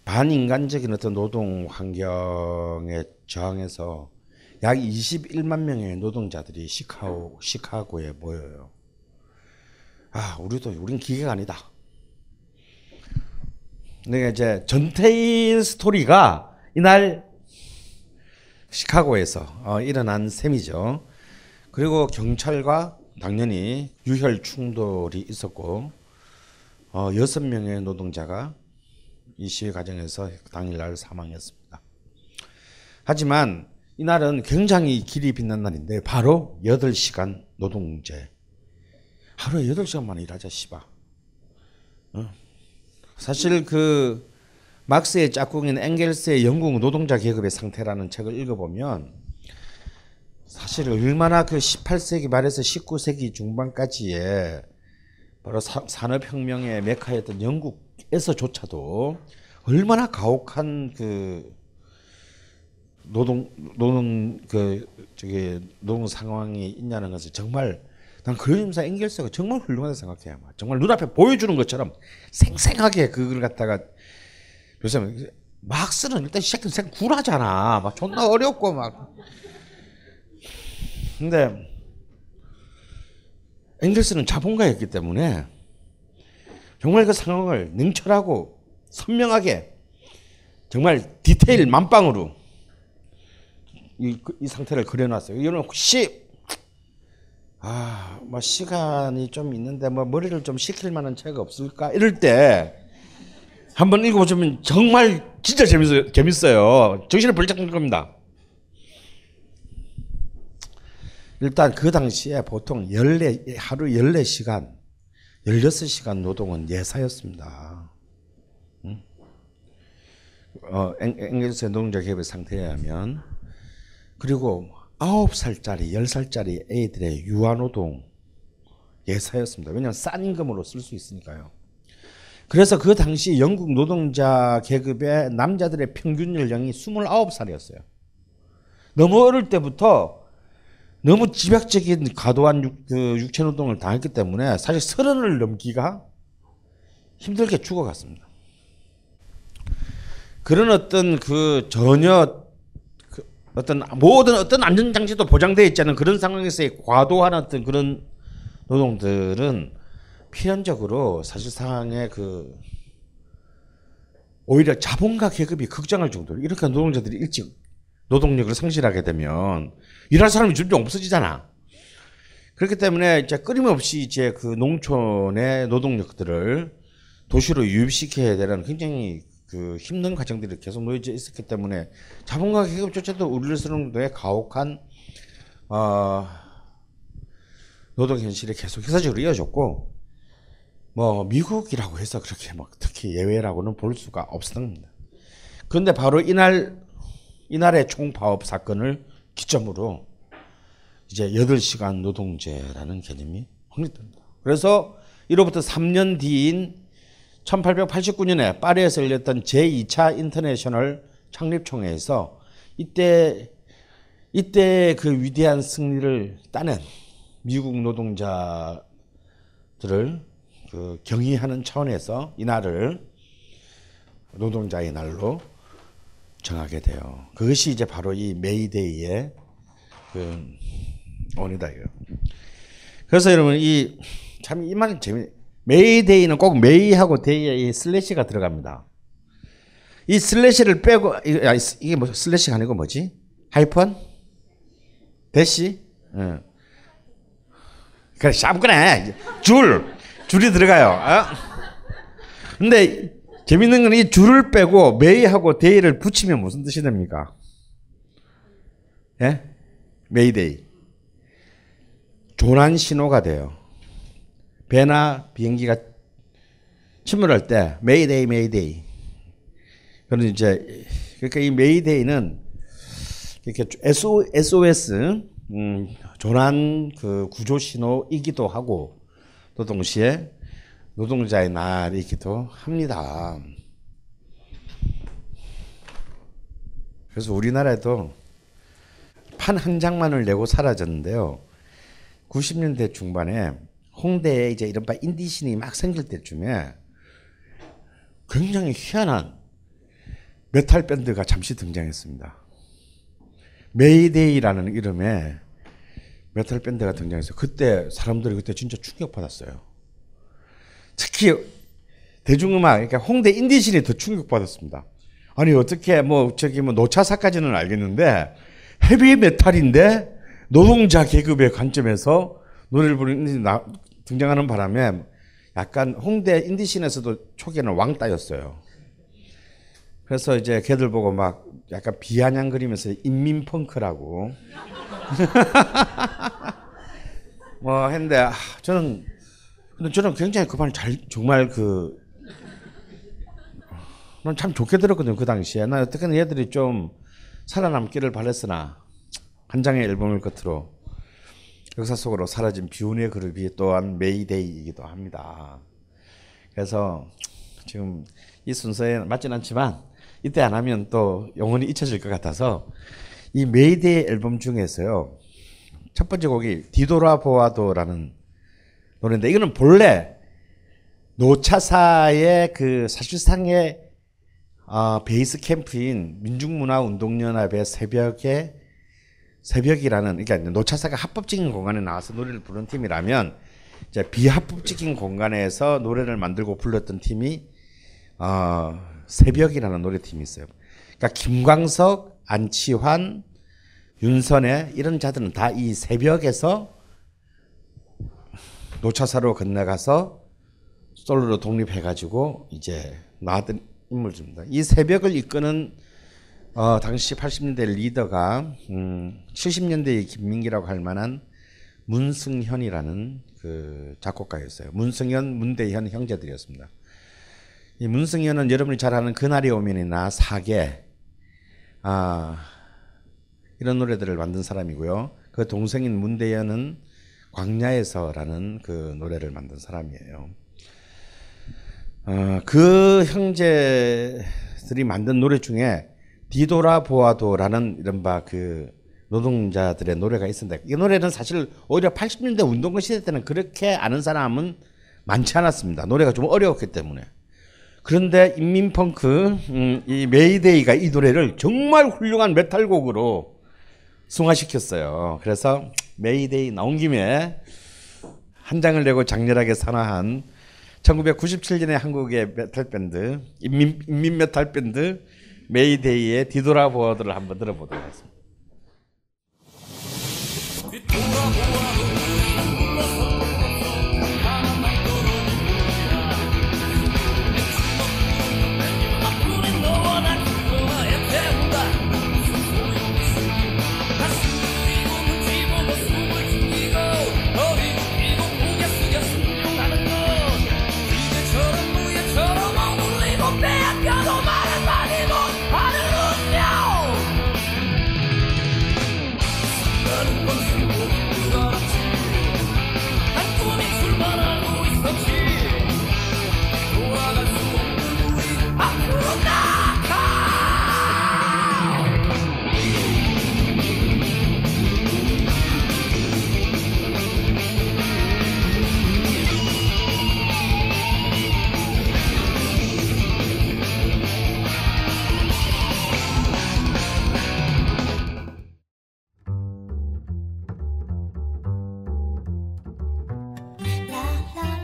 반인간적인 어떤 노동 환경에 저항해서 약 21만 명의 노동자들이 시카고 시카고에 모여요. 아, 우리도 우린 기계가 아니다. 내가 이제 전태일 스토리가 이날 시카고에서 어, 일어난 셈이죠. 그리고 경찰과 당연히 유혈 충돌이 있었고 어, 여섯 명의 노동자가 이 시위 과정에서 당일날 사망했습니다. 하지만 이날은 굉장히 길이 빛난 날인데 바로 8시간 노동제. 하루에 8시간만 일하자 씨바. 어? 사실 그 막스의 짝꿍인 앵겔스의 영국 노동자 계급의 상태라는 책을 읽어보면 사실 얼마나 그 18세기 말에서 19세기 중반까지의 바로 사, 산업혁명의 메카였던 영국에서조차도 얼마나 가혹한 그 노동 노동 그 저기 노동 상황이 있냐는 것을 정말 난 그러면서 앵겔스가 정말 훌륭하다 생각해요. 정말 눈앞에 보여주는 것처럼 생생하게 그걸 갖다가 요새 막스는 일단 시작해서 생 굴하잖아. 막 존나 어렵고 막. 근데 앵겔스는 자본가였기 때문에 정말 그 상황을 냉철하고 선명하게 정말 디테일 만빵으로 이, 이 상태를 그려놨어요. 이거는 혹시 아, 뭐 시간이 좀 있는데 뭐 머리를 좀 식힐 만한 책 없을까 이럴 때 한번 읽어보시면 정말 진짜 재밌어요. 재밌어요. 정신을 벌쩍 들 겁니다. 일단 그 당시에 보통 14, 하루 14시간, 16시간 노동은 예사였습니다. 응? 어, 앵글스의 노동자 개입의 상태에 하면 그리고 9살짜리, 10살짜리 애들의 유아노동 예사였습니다. 왜냐하면 싼 임금으로 쓸 수 있으니까요. 그래서 그 당시 영국 노동자 계급의 남자들의 평균 연령이 29살이었어요. 너무 어릴 때부터 너무 집약적인 과도한 육, 그 육체 노동을 당했기 때문에 사실 서른을 넘기가 힘들게 죽어갔습니다. 그런 어떤 그 전혀 그 어떤 모든 어떤 안전장치도 보장되어 있지 않은 그런 상황에서의 과도한 어떤 그런 노동들은 필연적으로 사실상의 그 오히려 자본가 계급이 걱정할 정도로 이렇게 노동자들이 일찍 노동력을 상실하게 되면 일할 사람이 점점 없어지잖아. 그렇기 때문에 이제 끊임없이 이제 그 농촌의 노동력들을 도시로 유입시켜야 되는 굉장히 그 힘든 과정들이 계속 놓여져 있었기 때문에 자본가 계급조차도 우려를 쓰는 정도의 가혹한 어, 노동 현실이 계속 역사적으로 이어졌고 뭐 미국이라고 해서 그렇게 막 특히 예외라고는 볼 수가 없습니다. 그런데 바로 이날 이날의 총파업 사건을 기점으로 이제 8시간 노동제라는 개념이 확립됩니다. 그래서 이로부터 3년 뒤인 1889년에 파리에서 열렸던 제2차 인터내셔널 창립총회에서 이때 이때 그 위대한 승리를 따낸 미국 노동자들을 그 경의하는 차원에서 이 날을 노동자의 날로 정하게 돼요. 그것이 이제 바로 이 메이데이의 그 원이다 이거. 그래서 여러분 이 참 이 말 재미. 메이데이는 꼭 May하고 Day에 이 슬래시가 들어갑니다. 이 슬래시를 빼고 이게 뭐 슬래시가 아니고 뭐지? 하이픈? 대시? 응. 그래 아무거나 줄 줄이 들어가요. 어? 근데 재밌는 건 이 줄을 빼고 May하고 Day를 붙이면 무슨 뜻이 됩니까? 예? 메이데이. 조난 신호가 돼요. 배나 비행기가 침몰할 때 메이데이 메이데이. 그런 이제 그러니까 이 메이데이는 이렇게 SOS 음, 조난 그 구조 신호이기도 하고 또 동시에 노동자의 날이기도 합니다. 그래서 우리나라에도 판 한 장만을 내고 사라졌는데요. 90년대 중반에 홍대에 이제 이른바 인디신이 막 생길 때쯤에 굉장히 희한한 메탈 밴드가 잠시 등장했습니다. 메이데이라는 이름의 메탈 밴드가 등장했어요. 그때 사람들이 그때 진짜 충격받았어요. 특히 대중음악, 그러니까 홍대 인디신이 더 충격받았습니다. 아니 어떻게 뭐 저기 뭐 노차사까지는 알겠는데 헤비 메탈인데 노동자 계급의 관점에서 노래를 부르는 나, 등장하는 바람에 약간 홍대 인디신에서도 초기에는 왕따였어요. 그래서 이제 걔들 보고 막 약간 비아냥거리면서 인민 펑크라고 뭐 했는데 아, 저는 근데 저는 굉장히 그말잘 정말 그 난 참 좋게 들었거든요 그 당시에 나 어떻게든 얘들이 좀 살아남기를 바랬으나 한 장의 앨범을 끝으로 역사 속으로 사라진 비운의 그룹이 또한 메이데이이기도 합니다. 그래서 지금 이 순서에 맞진 않지만 이때 안 하면 또 영원히 잊혀질 것 같아서 이 메이데이 앨범 중에서요 첫 번째 곡이 디도라 보아도라는 노래인데 이거는 본래 노차사의 그 사실상의 어, 베이스 캠프인 민중문화운동연합의 새벽에 새벽이라는 그러니까 노차사가 합법적인 공간에 나와서 노래를 부르는 팀이라면 이제 비합법적인 공간에서 노래를 만들고 불렀던 팀이 어, 새벽이라는 노래팀이 있어요. 그러니까 김광석, 안치환, 윤선애 이런 자들은 다 이 새벽에서 노차사로 건너가서 솔로로 독립해가지고 이제 나왔던 인물들입니다. 이 새벽을 이끄는 어, 당시 80년대 리더가 음, 70년대의 김민기라고 할 만한 문승현이라는 그 작곡가였어요. 문승현, 문대현 형제들이었습니다. 이 문승현은 여러분이 잘 아는 그날이 오면이나 사계 아, 이런 노래들을 만든 사람이고요. 그 동생인 문대현은 광야에서라는 그 노래를 만든 사람이에요. 어, 그 형제들이 만든 노래 중에 디도라 보아도라는 이른바 그 노동자들의 노래가 있습니다. 이 노래는 사실 오히려 80년대 운동권 시대 때는 그렇게 아는 사람은 많지 않았습니다. 노래가 좀 어려웠기 때문에. 그런데 인민펑크 음, 이 메이데이가 이 노래를 정말 훌륭한 메탈곡으로 승화시켰어요. 그래서 메이데이 나온 김에 한 장을 내고 장렬하게 산화한 1997년에 한국의 메탈 밴드 인민, 인민 메탈 밴드 메이데이의 디도라 보어드를 한번 들어보도록 하겠습니다.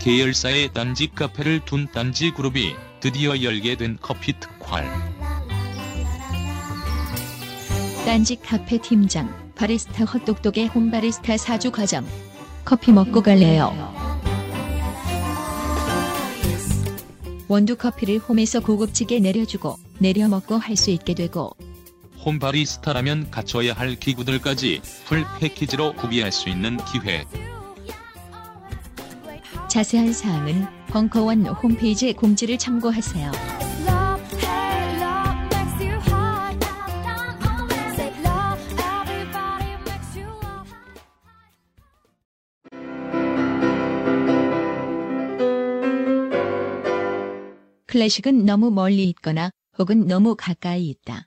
계열사의 딴지 카페를 둔 딴지 그룹이 드디어 열게 된 커피 특활. 딴지 카페 팀장 바리스타 헛똑똑의 홈바리스타 사주 과정 커피 먹고 갈래요. 원두 커피를 홈에서 고급지게 내려주고 내려 먹고 할 수 있게 되고 홈바리스타라면 갖춰야 할 기구들까지 풀 패키지로 구비할 수 있는 기회. 자세한 사항은 벙커원 홈페이지 공지를 참고하세요. 클래식은 너무 멀리 있거나 혹은 너무 가까이 있다.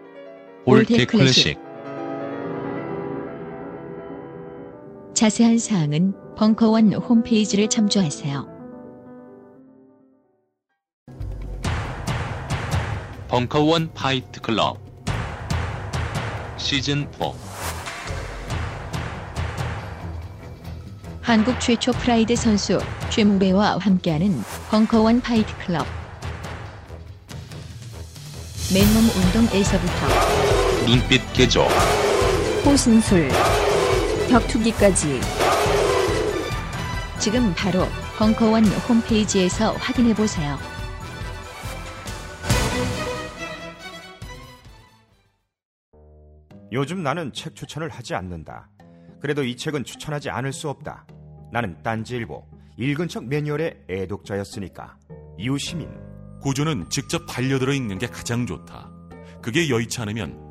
All That Classic 자세한 사항은 벙커원 홈페이지를 참조하세요. 벙커원 파이트 클럽 시즌 4 한국 최초 프라이드 선수 최무배와 함께하는 벙커원 파이트 클럽. 맨몸 운동에서부터 눈빛 개조 호신술, 격투기까지 지금 바로 벙커원 홈페이지에서 확인해 보세요. 요즘 나는 책 추천을 하지 않는다. 그래도 이 책은 추천하지 않을 수 없다. 나는 딴지일보 읽은 척 매뉴얼의 애독자였으니까. 이웃 시민 고전은 직접 반려들어 읽는 게 가장 좋다. 그게 여의치 않으면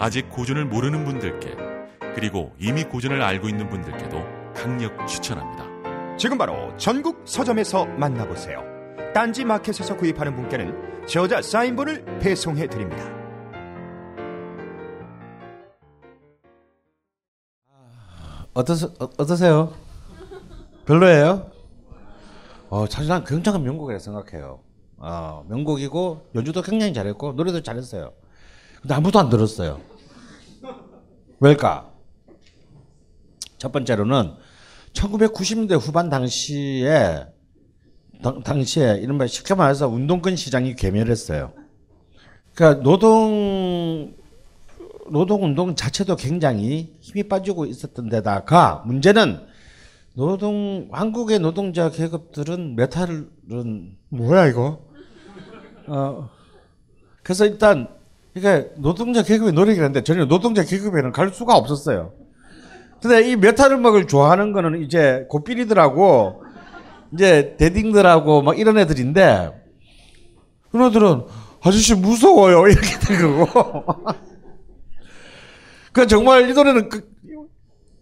아직 고전을 모르는 분들께 그리고 이미 고전을 알고 있는 분들께도 강력 추천합니다. 지금 바로 전국 서점에서 만나보세요. 딴지 마켓에서 구입하는 분께는 저자 사인본을 배송해 드립니다. 어떠세, 어, 어떠세요? 별로예요? 어, 사실 난 굉장한 명곡이라 생각해요. 어, 명곡이고 연주도 굉장히 잘했고 노래도 잘했어요. 근데 아무도 안 들었어요. 왜일까? 첫 번째로는 1990년대 후반 당시에 당, 당시에 이른바 쉽게 말해서 운동권 시장이 괴멸했어요. 그러니까 노동 노동 운동 자체도 굉장히 힘이 빠지고 있었던 데다가 문제는 노동 한국의 노동자 계급들은 메탈은 뭐야 이거? 어 그래서 일단 이게 노동자 계급의 노래라는데 전혀 노동자 계급에는 갈 수가 없었어요. 근데 이 메탈 음악을 좋아하는 거는 이제 고삐리들하고 이제 대딩들하고 막 이런 애들인데 그놈들은 아저씨 무서워요 이렇게 된 거고. 그 정말 이 노래는 그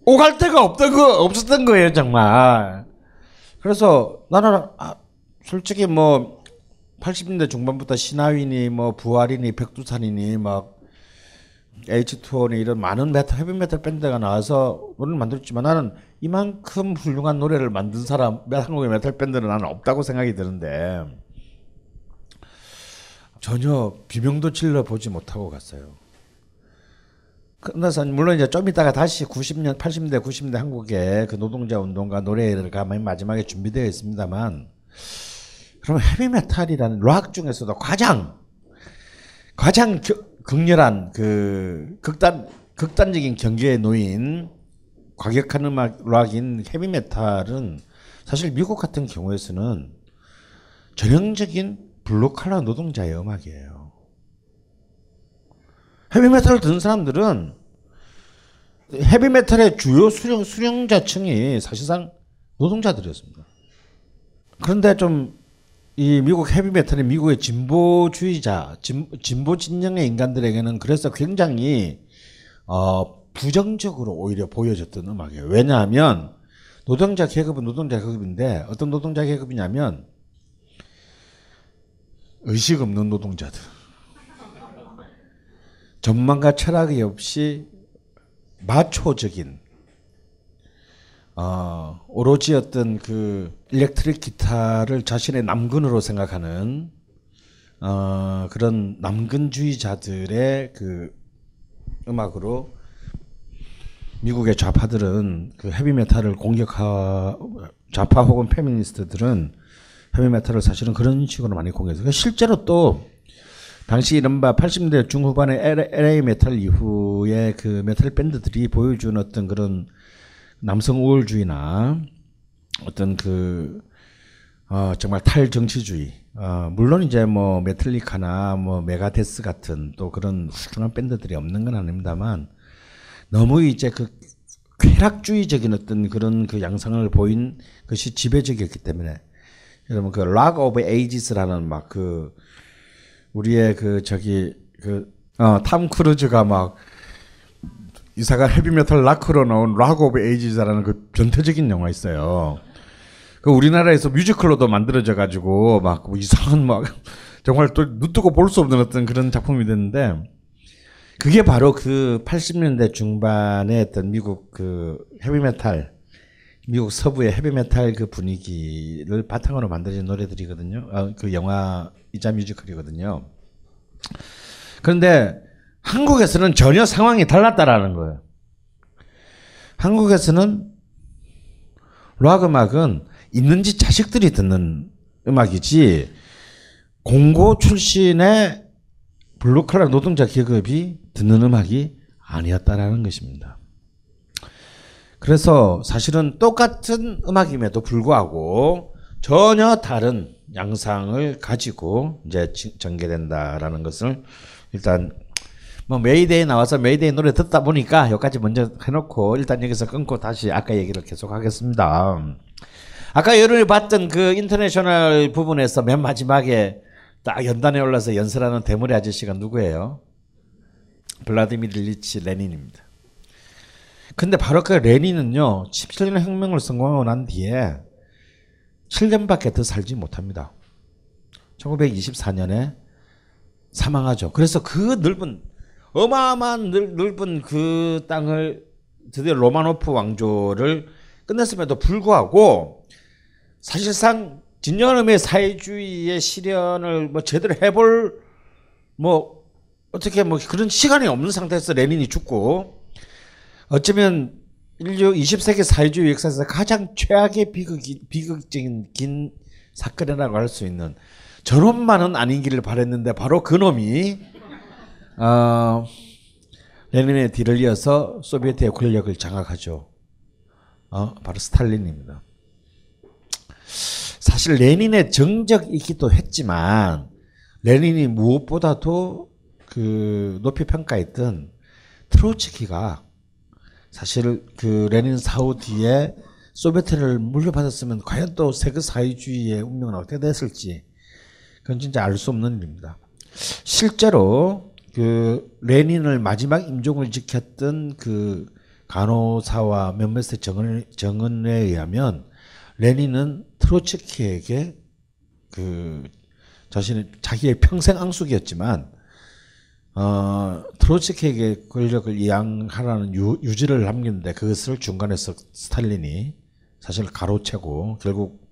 오갈 데가 없던 거 없었던 거예요 정말. 그래서 나는 아, 솔직히 뭐 80년대 중반부터 시나위니 뭐 부활이니 백두산이니 막 H2O니 이런 많은 메탈 헤비 메탈 밴드가 나와서 노래를 만들었지만 나는 이만큼 훌륭한 노래를 만든 사람 한국의 메탈 밴드는 나는 없다고 생각이 드는데 전혀 비명도 질러 보지 못하고 갔어요. 끝나서 물론 이제 좀 이따가 다시 90년, 80년대, 90년대 한국의 그 노동자 운동과 노래가 맨 마지막에 준비되어 있습니다만, 그럼 헤비메탈이라는 락 중에서도 가장 가장 겨, 극렬한 그 극단 극단적인 경계에 놓인 과격한 음악 락인 헤비메탈은 사실 미국 같은 경우에서는 전형적인 블루칼라 노동자의 음악이에요. 헤비메탈을 듣는 사람들은 헤비메탈의 주요 수령, 수령자층이 사실상 노동자들이었습니다. 그런데 좀 이 미국 헤비메탈의 미국의 진보주의자, 진, 진보 진영의 인간들에게는 그래서 굉장히 어, 부정적으로 오히려 보여졌던 음악이에요. 왜냐하면 노동자 계급은 노동자 계급인데 어떤 노동자 계급이냐면 의식 없는 노동자들. 전망과 철학이 없이 마초적인 어, 오로지 어떤 그 일렉트릭 기타를 자신의 남근으로 생각하는 어, 그런 남근주의자들의 그 음악으로 미국의 좌파들은 그 헤비메탈을 공격하 좌파 혹은 페미니스트들은 헤비메탈을 사실은 그런 식으로 많이 공격해서 실제로 또 당시 이른바 80년대 중후반의 LA 메탈 이후에 그 메탈 밴드들이 보여준 어떤 그런 남성 우월주의나 어떤 그 어, 정말 탈정치주의. 어, 물론 이제 뭐 메탈리카나 뭐 메가데스 같은 또 그런 훌륭한 밴드들이 없는 건 아닙니다만 너무 이제 그 쾌락주의적인 어떤 그런 그 양상을 보인 것이 지배적이었기 때문에 여러분 그 Rock of Ages라는 막 그 우리의 그 저기 그 어 톰 크루즈가 막 이사가 헤비메탈 락으로 나온 Rock of Ages라는 그 변태적인 영화 있어요. 그 우리나라에서 뮤지컬로도 만들어져 가지고 막 뭐 이상한 막 정말 또 눈뜨고 볼 수 없는 어떤 그런 작품이 됐는데 그게 바로 그 80년대 중반에 어떤 미국 그 헤비메탈 미국 서부의 헤비메탈 그 분위기를 바탕으로 만들어진 노래들이거든요. 어, 그 영화이자 뮤지컬이거든요. 그런데 한국에서는 전혀 상황이 달랐다라는 거예요. 한국에서는 락 음악은 있는지 자식들이 듣는 음악이지 공고 출신의 블루칼라 노동자 계급이 듣는 음악이 아니었다라는 것입니다. 그래서 사실은 똑같은 음악임에도 불구하고 전혀 다른 양상을 가지고 이제 전개된다라는 것을 일단 뭐 메이데이 나와서 메이데이 노래 듣다 보니까 여기까지 먼저 해놓고 일단 여기서 끊고 다시 아까 얘기를 계속 하겠습니다. 아까 여러분이 봤던 그 인터내셔널 부분에서 맨 마지막에 딱 연단에 올라서 연설하는 대머리 아저씨가 누구예요? 블라디미르 일리치 레닌입니다. 근데 바로 그 레닌은요, 17년 혁명을 성공하고 난 뒤에 7년밖에 더 살지 못합니다. 1924년에 사망하죠. 그래서 그 넓은, 어마어마한 넓은 그 땅을 드디어 로마노프 왕조를 끝냈음에도 불구하고 사실상 진정한 사회주의의 실현을 뭐 제대로 해볼 뭐 어떻게 뭐 그런 시간이 없는 상태에서 레닌이 죽고 어쩌면 인류 20세기 사회주의 역사에서 가장 최악의 비극 비극적인 긴 사건이라고 할 수 있는 저놈만은 아닌기를 바랬는데 바로 그놈이 어, 레닌의 뒤를 이어서 소비에트의 권력을 장악하죠. 어, 바로 스탈린입니다. 사실 레닌의 정적이기도 했지만 레닌이 무엇보다도 그 높이 평가했던 트로츠키가 사실 그 레닌 사후 뒤에 소비에트를 물려받았으면 과연 또 세계 사회주의의 운명은 어떻게 됐을지 그건 진짜 알 수 없는 일입니다. 실제로 그 레닌을 마지막 임종을 지켰던 그 간호사와 몇몇의 정언, 정언에 의하면 레닌은 트로츠키에게 그 자신의 자기의 평생 앙숙이었지만 어, 트로츠키에게 권력을 이양하라는 유, 유지를 남겼는데 그것을 중간에서 스탈린이 사실 가로채고 결국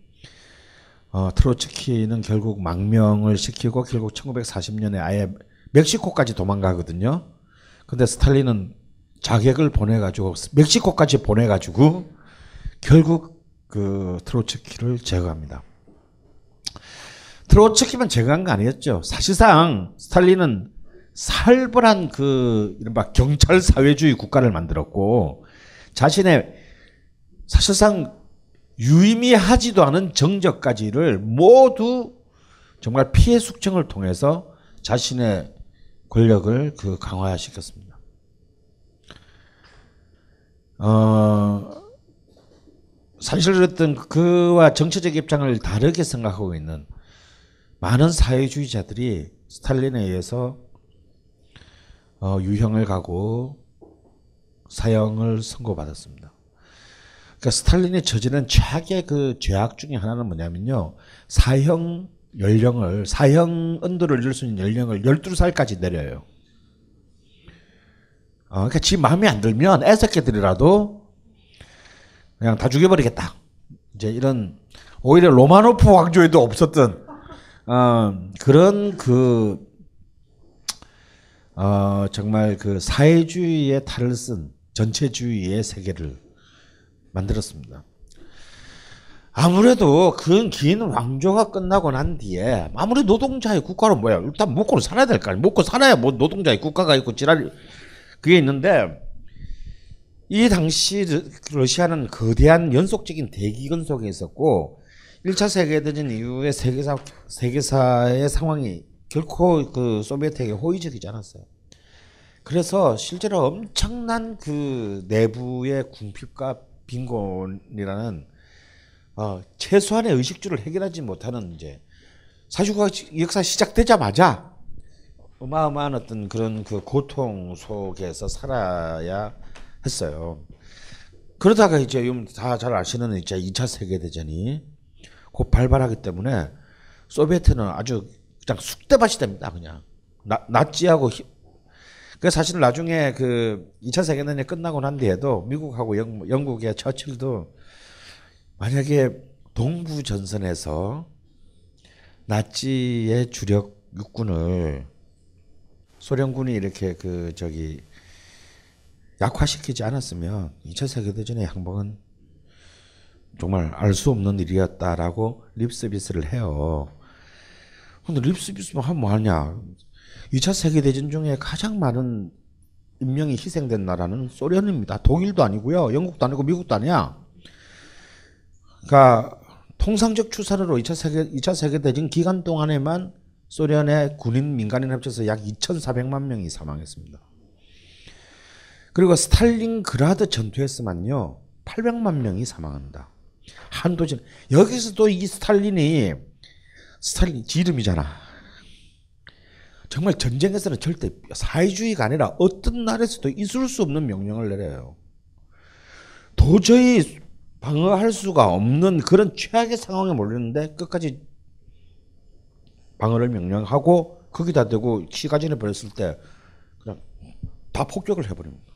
어, 트로츠키는 결국 망명을 시키고 결국 1940년에 아예 멕시코까지 도망가거든요. 근데 스탈린은 자객을 보내가지고 멕시코까지 보내가지고 결국 그 트로츠키를 제거합니다. 트로츠키만 제거한 거 아니었죠. 사실상 스탈린은 살벌한 그 이른바 경찰 사회주의 국가를 만들었고 자신의 사실상 유의미하지도 않은 정적까지를 모두 정말 피해 숙청을 통해서 자신의 권력을 그 강화시켰습니다. 어, 사실 어떤 그와 정치적 입장을 다르게 생각하고 있는 많은 사회주의자들이 스탈린에 의해서 어, 유형을 가고 사형을 선고받았습니다. 그러니까 스탈린이 저지른 최악의 그 죄악 중에 하나는 뭐냐면요. 사형 연령을 사형 언도를 이룰 수 있는 연령을 12살까지 내려요. 어, 그러니까 지 마음에 안 들면 애새끼들이라도 그냥 다 죽여버리겠다. 이제 이런 오히려 로마노프 왕조에도 없었던 어, 그런 그 어, 정말 그 사회주의의 탈을 쓴 전체주의의 세계를 만들었습니다. 아무래도 그 긴 왕조가 끝나고 난 뒤에 아무리 노동자의 국가로 뭐야 일단 먹고는 살아야 될 거 아니야 먹고 살아야 뭐 노동자의 국가가 있고 지랄 그게 있는데 이 당시 르- 러시아는 거대한 연속적인 대기 근 속에 있었고 1차 세계대전 이후에 세계사 세계사의 상황이 결코 그 소비에트에게 호의적이지 않았어요. 그래서 실제로 엄청난 그 내부의 궁핍과 빈곤이라는 어, 최소한의 의식주를 해결하지 못하는 이제 사주가 역사 시작되자마자 어마어마한 어떤 그런 그 고통 속에서 살아야 했어요. 그러다가 이제 다 잘 아시는 이제 2차 세계 대전이 곧 발발하기 때문에 소비에트는 아주 그냥 쑥대밭이 됩니다. 그냥 나, 히- 그 사실 나중에 그 2차 세계대전이 끝나고 난 뒤에도 미국하고 영, 영국의 처칠도 만약에 동부 전선에서 나치의 주력 육군을 소련군이 이렇게 그 저기 약화시키지 않았으면 2차 세계대전의 항복은 정말 알 수 없는 일이었다라고 립서비스를 해요. 근데 립서비스만 하면 뭐하냐? 2차 세계대전 중에 가장 많은 인명이 희생된 나라는 소련입니다. 독일도 아니고요. 영국도 아니고 미국도 아니야. 그러니까 통상적 추산으로 2차 세계 2차 세계 대전 기간 동안에만 소련의 군인 민간인 합쳐서 약 2,400만 명이 사망했습니다. 그리고 스탈린그라드 전투에서만요 800만 명이 사망한다. 한도전 여기서도 이 스탈린이 스탈린 지름이잖아. 정말 전쟁에서는 절대 사회주의가 아니라 어떤 나라에서도 있을 수 없는 명령을 내려요. 도저히 방어할 수가 없는 그런 최악의 상황에 몰렸는데 끝까지 방어를 명령하고 거기다 대고 시가전에 벌였을 때 그냥 다 폭격을 해버립니다.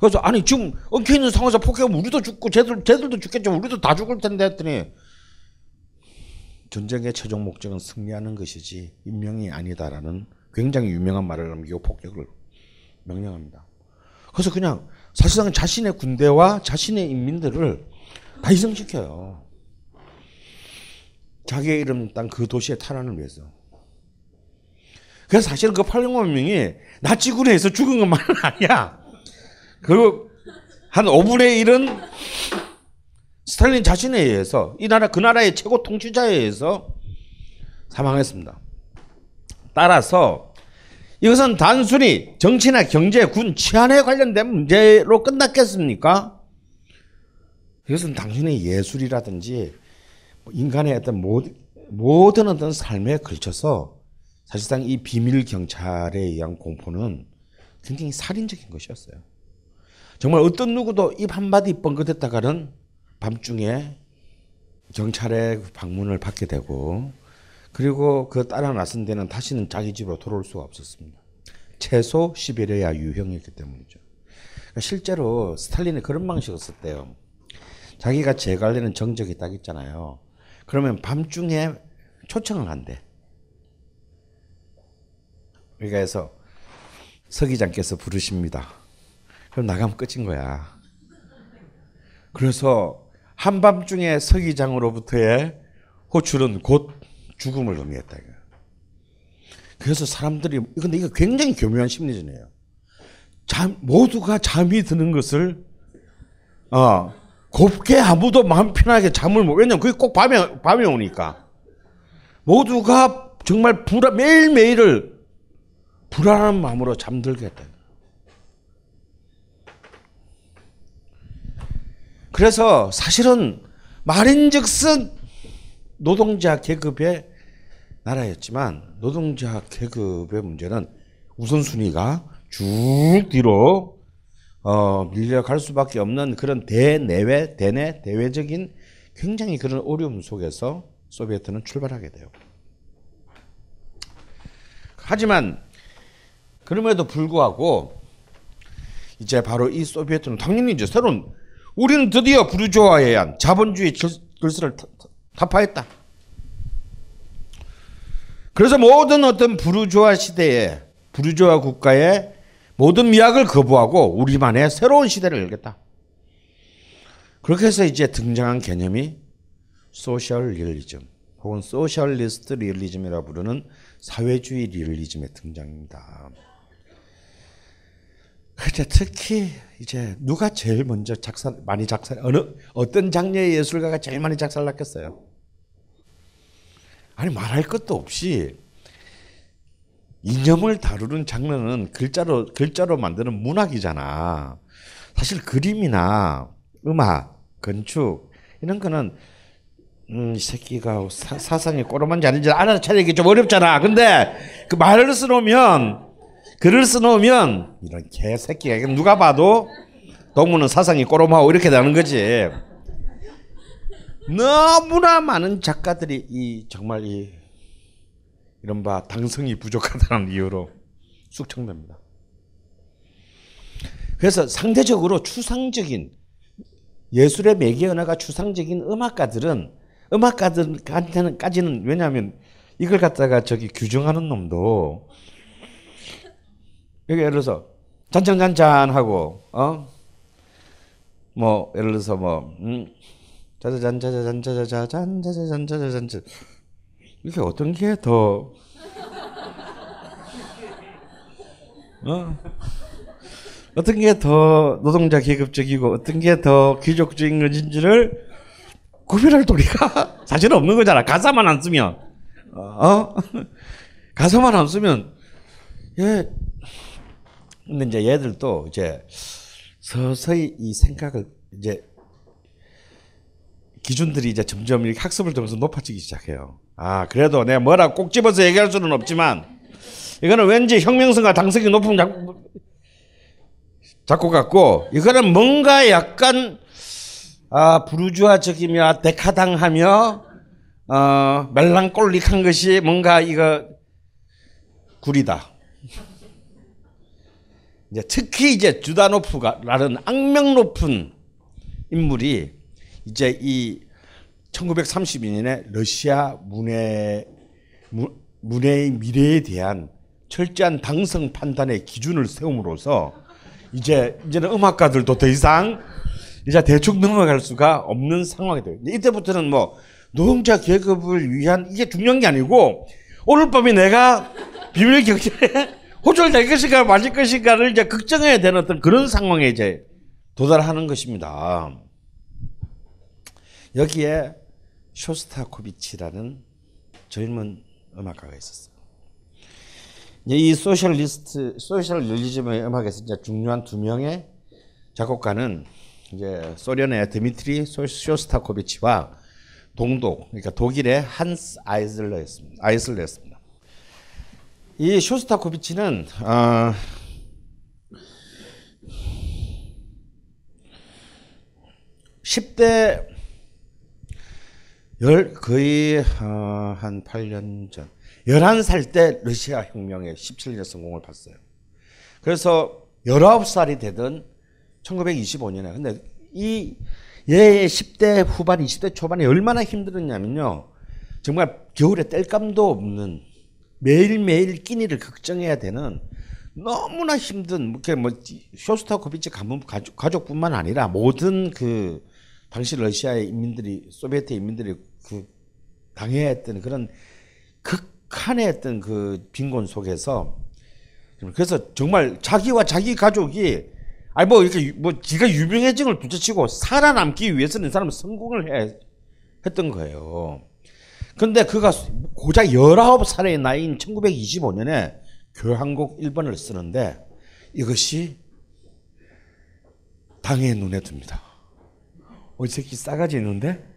그래서 아니 지금 엉켜 있는 상황에서 폭격하면 우리도 죽고 쟤들 쟤들도 죽겠죠. 우리도 다 죽을 텐데 했더니 전쟁의 최종 목적은 승리하는 것이지 인명이 아니다라는 굉장히 유명한 말을 남기고 폭격을 명령합니다. 그래서 그냥 사실상 자신의 군대와 자신의 인민들을 다 희생시켜요. 자기의 이름 딴 그 도시의 탈환을 위해서. 그래서 사실은 그 800만 명이 나치군에서 죽은 것만은 아니야. 그한 5분의 1은 스탈린 자신에 의해서 이 나라 그 나라의 최고 통치자에 의해서 사망했습니다. 따라서 이것은 단순히 정치나 경제, 군, 치안에 관련된 문제로 끝났겠습니까? 이것은 당신의 예술이라든지 뭐 인간의 어떤 모든, 어떤 삶에 걸쳐서 사실상 이 비밀 경찰에 의한 공포는 굉장히 살인적인 것이었어요. 정말 어떤 누구도 입 한마디 뻥긋했다가는 밤중에 경찰의 방문을 받게 되고 그리고 그 따라 나선 데는 다시는 자기 집으로 돌아올 수가 없었습니다. 최소 시베리아 유형이었기 때문이죠. 그러니까 실제로 스탈린이 그런 방식을 썼대요. 자기가 제갈리는 정적이 딱 있잖아요. 그러면 밤중에 초청을 한대. 그러니까 해서 서기장께서 부르십니다. 그럼 나가면 끝인 거야. 그래서 한밤중에 서기장으로부터의 호출은 곧 죽음을 의미했다. 그래서 사람들이 근데 이거 굉장히 교묘한 심리전이에요. 잠 모두가 잠이 드는 것을 어 곱게 아무도 마음 편하게 잠을 못 왜냐면 그게 꼭 밤에 밤에 오니까 모두가 정말 불안 매일 매일을 불안한 마음으로 잠들게 했다. 그래서 사실은 말인즉슨 노동자 계급의 나라였지만 노동자 계급의 문제는 우선순위가 쭉 뒤로 어, 밀려갈 수밖에 없는 그런 대내외 대내 대외적인 굉장히 그런 어려움 속에서 소비에트는 출발하게 돼요. 하지만 그럼에도 불구하고 이제 바로 이 소비에트는 당연히 이제 새로운 우리는 드디어 부르주아에 의한 자본주의 질서를 타파했다. 그래서 모든 어떤 부르주아 시대에 부르주아 국가의 모든 미학을 거부하고 우리만의 새로운 시대를 열겠다. 그렇게 해서 이제 등장한 개념이 social realism 혹은 socialist realism이라 부르는 사회주의 리얼리즘의 등장입니다. 그때 특히 이제 누가 제일 먼저 작살 많이 작살 어느 어떤 장르의 예술가가 제일 많이 작살났겠어요? 아니 말할 것도 없이 이념을 다루는 장르는 글자로 글자로 만드는 문학이잖아. 사실 그림이나 음악, 건축 이런 거는 음, 이 새끼가 사, 사상이 꼬름한지 아닌지 알아차리기 좀 어렵잖아. 근데 그 말을 써놓으면 글을 써놓으면 이런 개새끼가 누가 봐도 동무는 사상이 꼬름하고 이렇게 되는 거지. 너무나 많은 작가들이 이 정말 이 이른바 당성이 부족하다는 이유로 숙청됩니다. 그래서 상대적으로 추상적인 예술의 매개 언어가 추상적인 음악가들은 음악가들한테는까지는 왜냐하면 이걸 갖다가 저기 규정하는 놈도 여기 예를 들어서 잔잔잔잔하고 어뭐 예를 들어서 뭐 음, 짜자잔 짜자잔 짜자잔 짜자잔 짜자잔 짜 이게 어떤 게 더 어? 어떤 게 더 노동자 계급적이고 어떤 게 더 귀족적인 것인지를 구별할 도리가 사실 없는 거잖아. 가사만 안 쓰면 어 가사만 안 쓰면 예 근데 이제 얘들도 이제 서서히 이 생각을 이제 기준들이 이제 점점 이렇게 학습을 통해서 높아지기 시작해요. 아, 그래도 내가 뭐라 꼭 집어서 얘기할 수는 없지만, 이거는 왠지 혁명성과 당성이 높은 작곡, 작곡 같고, 이거는 뭔가 약간, 아, 부르주아적이며 데카당하며, 어, 멜랑꼴릭한 것이 뭔가 이거, 구리다. 이제 특히 이제 주다노프가라는 악명 높은 인물이 이제 이 1932년에 러시아 문해 문해의 미래에 대한 철저한 당성 판단의 기준을 세움으로써 이제 이제는 음악가들도 더 이상 이제 대충 넘어갈 수가 없는 상황이 돼요. 이때부터는 뭐 노동자 계급을 위한 이게 중요한 게 아니고 오늘 밤에 내가 비밀 경찰에 호출될 것인가 말 것인가를 이제 걱정해야 되는 어떤 그런 상황에 이제 도달하는 것입니다. 여기에 쇼스타코비치라는 젊은 음악가가 있었어요. 이 socialist, social realism의 음악에서 이제 중요한 두 명의 작곡가는 이제 소련의 드미트리 쇼스타코비치와 동독, 그러니까 독일의 한스 아이슬러였습니다. 아이슬러였습니다. 이 쇼스타코비치는 어, (10대) 열 거의 어, 한 8년 전 11살 때 러시아 혁명에 17년 성공을 봤어요. 그래서 19살이 되던 1925년에 근데 이 얘의 10대 후반 20대 초반에 얼마나 힘들었냐면요. 정말 겨울에 뗄감도 없는 매일매일 끼니를 걱정해야 되는 너무나 힘든 뭐, 뭐 쇼스타코비치 가족, 가족뿐만 아니라 모든 그 당시 러시아의 인민들이 소비에트 인민들이 그 당해야 했던 그런 극한의 어떤 그 빈곤 속에서 그래서 정말 자기와 자기 가족이 아니 뭐 이렇게 뭐 지가 유명해진 걸 둘째치고 살아남기 위해서는 사람은 성공을 해 했던 거예요. 근데 그가 고작 19살의 나이인 1925년에 교향곡 1번을 쓰는데 이것이 당의 눈에 듭니다. 어, 이 새끼 싸가지 있는데?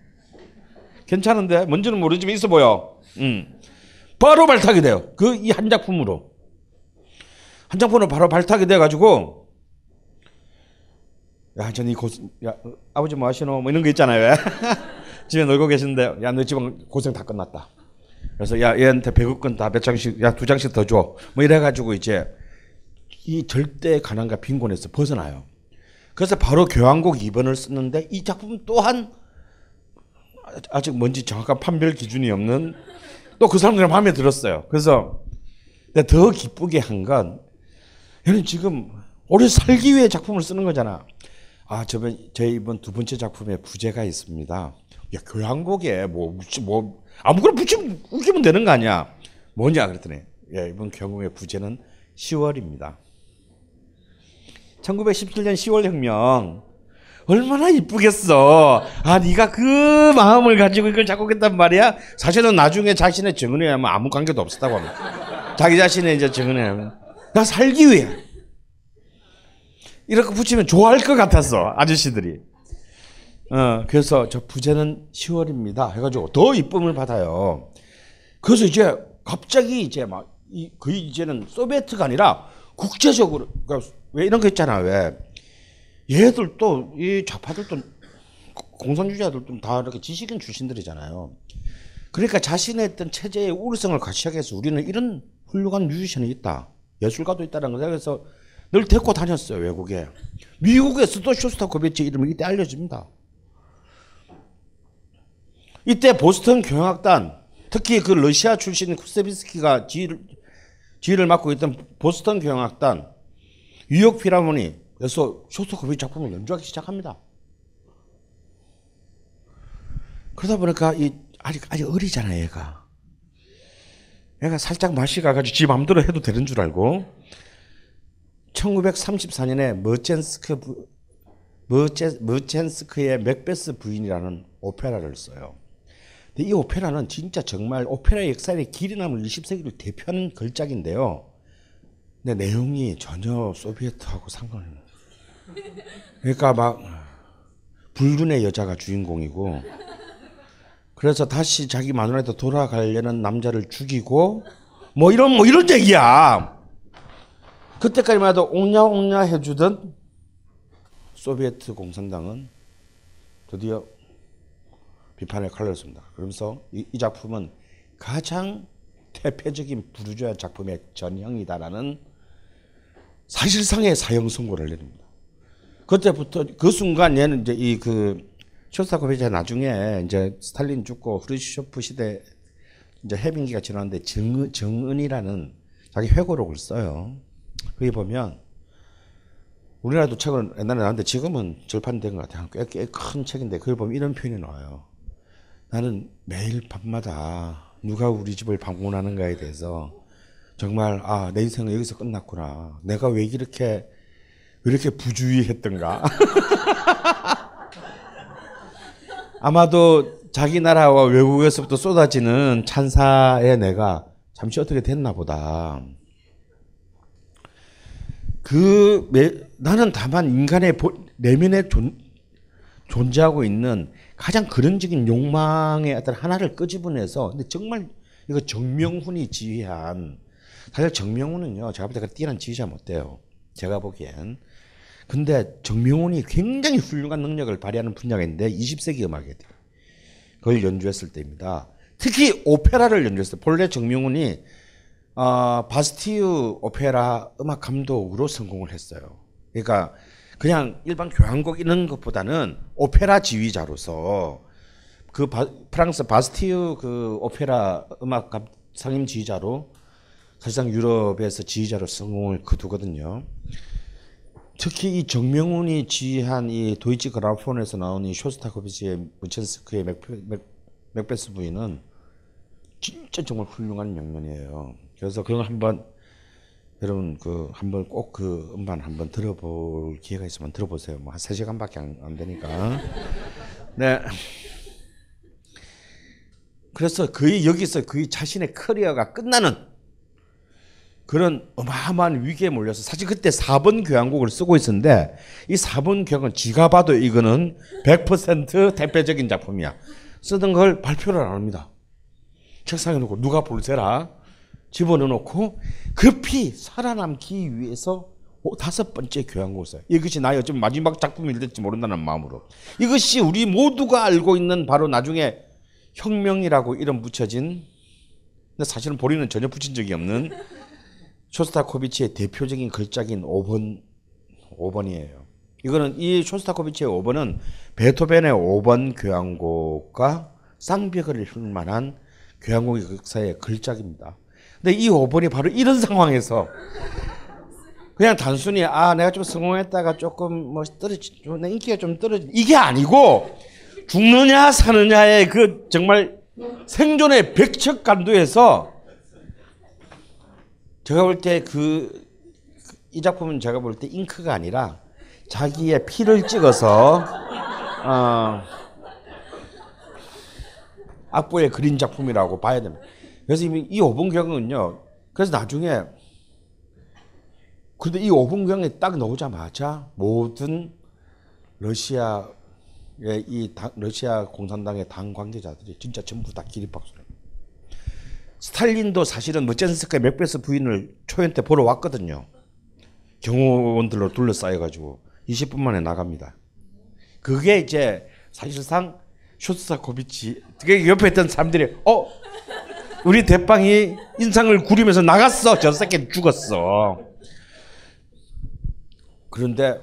괜찮은데? 뭔지는 모르지만 있어 보여. 음. 바로 발탁이 돼요. 그 이 한 작품으로. 한 작품으로 바로 발탁이 돼 가지고, 야, 전이 고, 야, 아버지 뭐 하시노? 뭐 이런 거 있잖아요. 집에 놀고 계신데, 야, 너 집은 고생 다 끝났다. 그래서, 야, 얘한테 배급권 다 몇 장씩, 야, 두 장씩 더 줘. 뭐 이래가지고 이제, 이 절대 가난과 빈곤에서 벗어나요. 그래서 바로 교향곡 2번을 썼는데 이 작품 또한 아직 뭔지 정확한 판별 기준이 없는 또 그 사람들은 마음에 들었어요. 그래서 더 기쁘게 한 건 얘는 지금 오래 살기 위해 작품을 쓰는 거잖아. 아, 저번 제 이번 두 번째 작품에 부제가 있습니다. 야, 교향곡에 뭐, 뭐 아무거나 붙이면 웃기면 되는 거 아니야? 뭐냐 그랬더니 예, 이번 교향곡의 부제는 10월입니다. 1917년 10월 혁명 얼마나 이쁘겠어. 아, 네가 그 마음을 가지고 이걸 작곡했단 말이야. 사실은 나중에 자신의 증언에 하면 아무 관계도 없었다고 합니다. 자기 자신의 이제 증언에 하면 나 살기 위해 이렇게 붙이면 좋아할 것 같았어 아저씨들이. 어, 그래서 저 부제는 10월입니다. 해가지고 더 이쁨을 받아요. 그래서 이제 갑자기 이제 막 이, 거의 이제는 소비에트가 아니라 국제적으로 그러니까 왜 이런 거 있잖아 왜 얘들도 이 좌파들도 공산주의자들도 다 이렇게 지식인 출신들이잖아요. 그러니까 자신의 어떤 체제의 우월성을 가시작해서 우리는 이런 훌륭한 뮤지션이 있다. 예술가도 있다는 거죠. 그래서 늘 데리고 다녔어요, 외국에. 미국에서도 쇼스타코비치 이름이 이때 알려집니다. 이때 보스턴 경악단, 특히 그 러시아 출신 쿠세비스키가 지휘를, 지휘를 맡고 있던 보스턴 경악단, 뉴욕 피라모니 에서 쇼스타코비치 작품을 연주하기 시작합니다. 그러다 보니까 이 아직 아직 어리잖아 얘가. 얘가 살짝 맛이 가가지고 지 맘대로 해도 되는 줄 알고 1934년에 머첸스크 머첸스크의 맥베스 부인이라는 오페라를 써요. 근데 이 오페라는 진짜 정말 오페라 역사의 길이 남은 20세기를 대표하는 걸작인데요. 근데 내용이 전혀 소비에트하고 상관이 없어요. 그러니까 막 불륜의 여자가 주인공이고 그래서 다시 자기 마누라한테 돌아가려는 남자를 죽이고 뭐 이런 뭐 이런 얘기야. 그때까지만 해도 옹냐옹냐 해주던 소비에트 공산당은 드디어 비판의 칼을 씁니다. 그러면서 이, 이 작품은 가장 대표적인 부르주아 작품의 전형이다라는 사실상의 사형 선고를 내립니다. 그때부터 그 순간 얘는 이제 이 그 쇼스타코비치가 나중에 이제 스탈린 죽고 후르시초프 시대 이제 해빙기가 지났는데 정은, 정은이라는 자기 회고록을 써요. 거기 보면 우리나라도 책은 옛날에 나왔는데 지금은 절판된 것 같아요. 꽤큰 책인데 거기 보면 이런 표현이 나와요. 나는 매일 밤마다 누가 우리 집을 방문하는가에 대해서 정말 아 내 인생은 여기서 끝났구나. 내가 왜 이렇게 왜 이렇게 부주의했던가. 아마도 자기 나라와 외국에서부터 쏟아지는 찬사에 내가 잠시 어떻게 됐나 보다. 그 매, 나는 다만 인간의 보, 내면에 존, 존재하고 있는 가장 근원적인 욕망의 어떤 하나를 끄집어내서 근데 정말 이거 정명훈이 지휘한 사실 정명훈은요 제가 볼 때 뛰어난 지휘자 못 돼요. 제가 보기엔 근데 정명훈이 굉장히 훌륭한 능력을 발휘하는 분야가 있는데 20세기 음악에 그걸 연주했을 때입니다. 특히 오페라를 연주했어요. 본래 정명훈이 어, 바스티유 오페라 음악 감독으로 성공을 했어요. 그러니까 그냥 일반 교향곡 이런 것보다는 오페라 지휘자로서 그 바, 프랑스 바스티유 그 오페라 음악 감, 상임 지휘자로 사실상 유럽에서 지휘자로 성공을 거두거든요. 특히 이 정명훈이 지휘한 이 도이치 그라폰에서 나온 이 쇼스타코비치의 무첸스크의 맥, 맥, 맥베스 부인은 진짜 정말 훌륭한 명면이에요. 그래서 그걸 한번 여러분 그 한번 꼭 그 음반 한번 들어볼 기회가 있으면 들어보세요. 뭐 한 3시간밖에 안, 안 되니까. 네. 그래서 거의 여기서 거의 자신의 커리어가 끝나는 그런 어마어마한 위기에 몰려서 사실 그때 4번 교향곡을 쓰고 있었는데 이 4번 교향은 지가 봐도 이거는 100% 대표적인 작품이야. 쓰던 걸 발표를 안 합니다. 책상에 놓고 누가 볼세라 집어넣어놓고 급히 살아남기 위해서 다섯 번째 교향곡을 써요. 이것이 나의 어쩌면 마지막 작품이 될지 모른다는 마음으로. 이것이 우리 모두가 알고 있는 바로 나중에 혁명이라고 이름 붙여진 근데 사실은 본인은 전혀 붙인 적이 없는 쇼스타코비치의 대표적인 걸작인 5번 5번이에요. 이거는 이 쇼스타코비치의 5번은 베토벤의 5번 교향곡과 쌍벽을 hl 만한 교향곡의 역사의 걸작입니다. 근데 이 5번이 바로 이런 상황에서 그냥 단순히 아 내가 좀 성공했다가 조금 뭐 떨어지 좀내 인기가 좀 떨어지 이게 아니고 죽느냐 사느냐의 그 정말 생존의 백척 간도에서 제가 볼 때 그 이 작품은 제가 볼 때 잉크가 아니라 자기의 피를 찍어서 어, 악보에 그린 작품이라고 봐야 됩니다. 그래서 이, 이 오분경은요. 그래서 나중에 근데 이 오분경이 딱 나오자마자 모든 러시아의 이 당- 러시아 공산당의 당 관계자들이 진짜 전부 다 기립박수를. 스탈린도 사실은 머젠스카의 맥베스 부인을 초연 때 보러 왔거든요. 경호원들로 둘러싸여가지고 20분 만에 나갑니다. 그게 이제 사실상 쇼스타코비치 그게 옆에 있던 사람들이 어 우리 대빵이 인상을 구리면서 나갔어 저 새끼 죽었어 그런데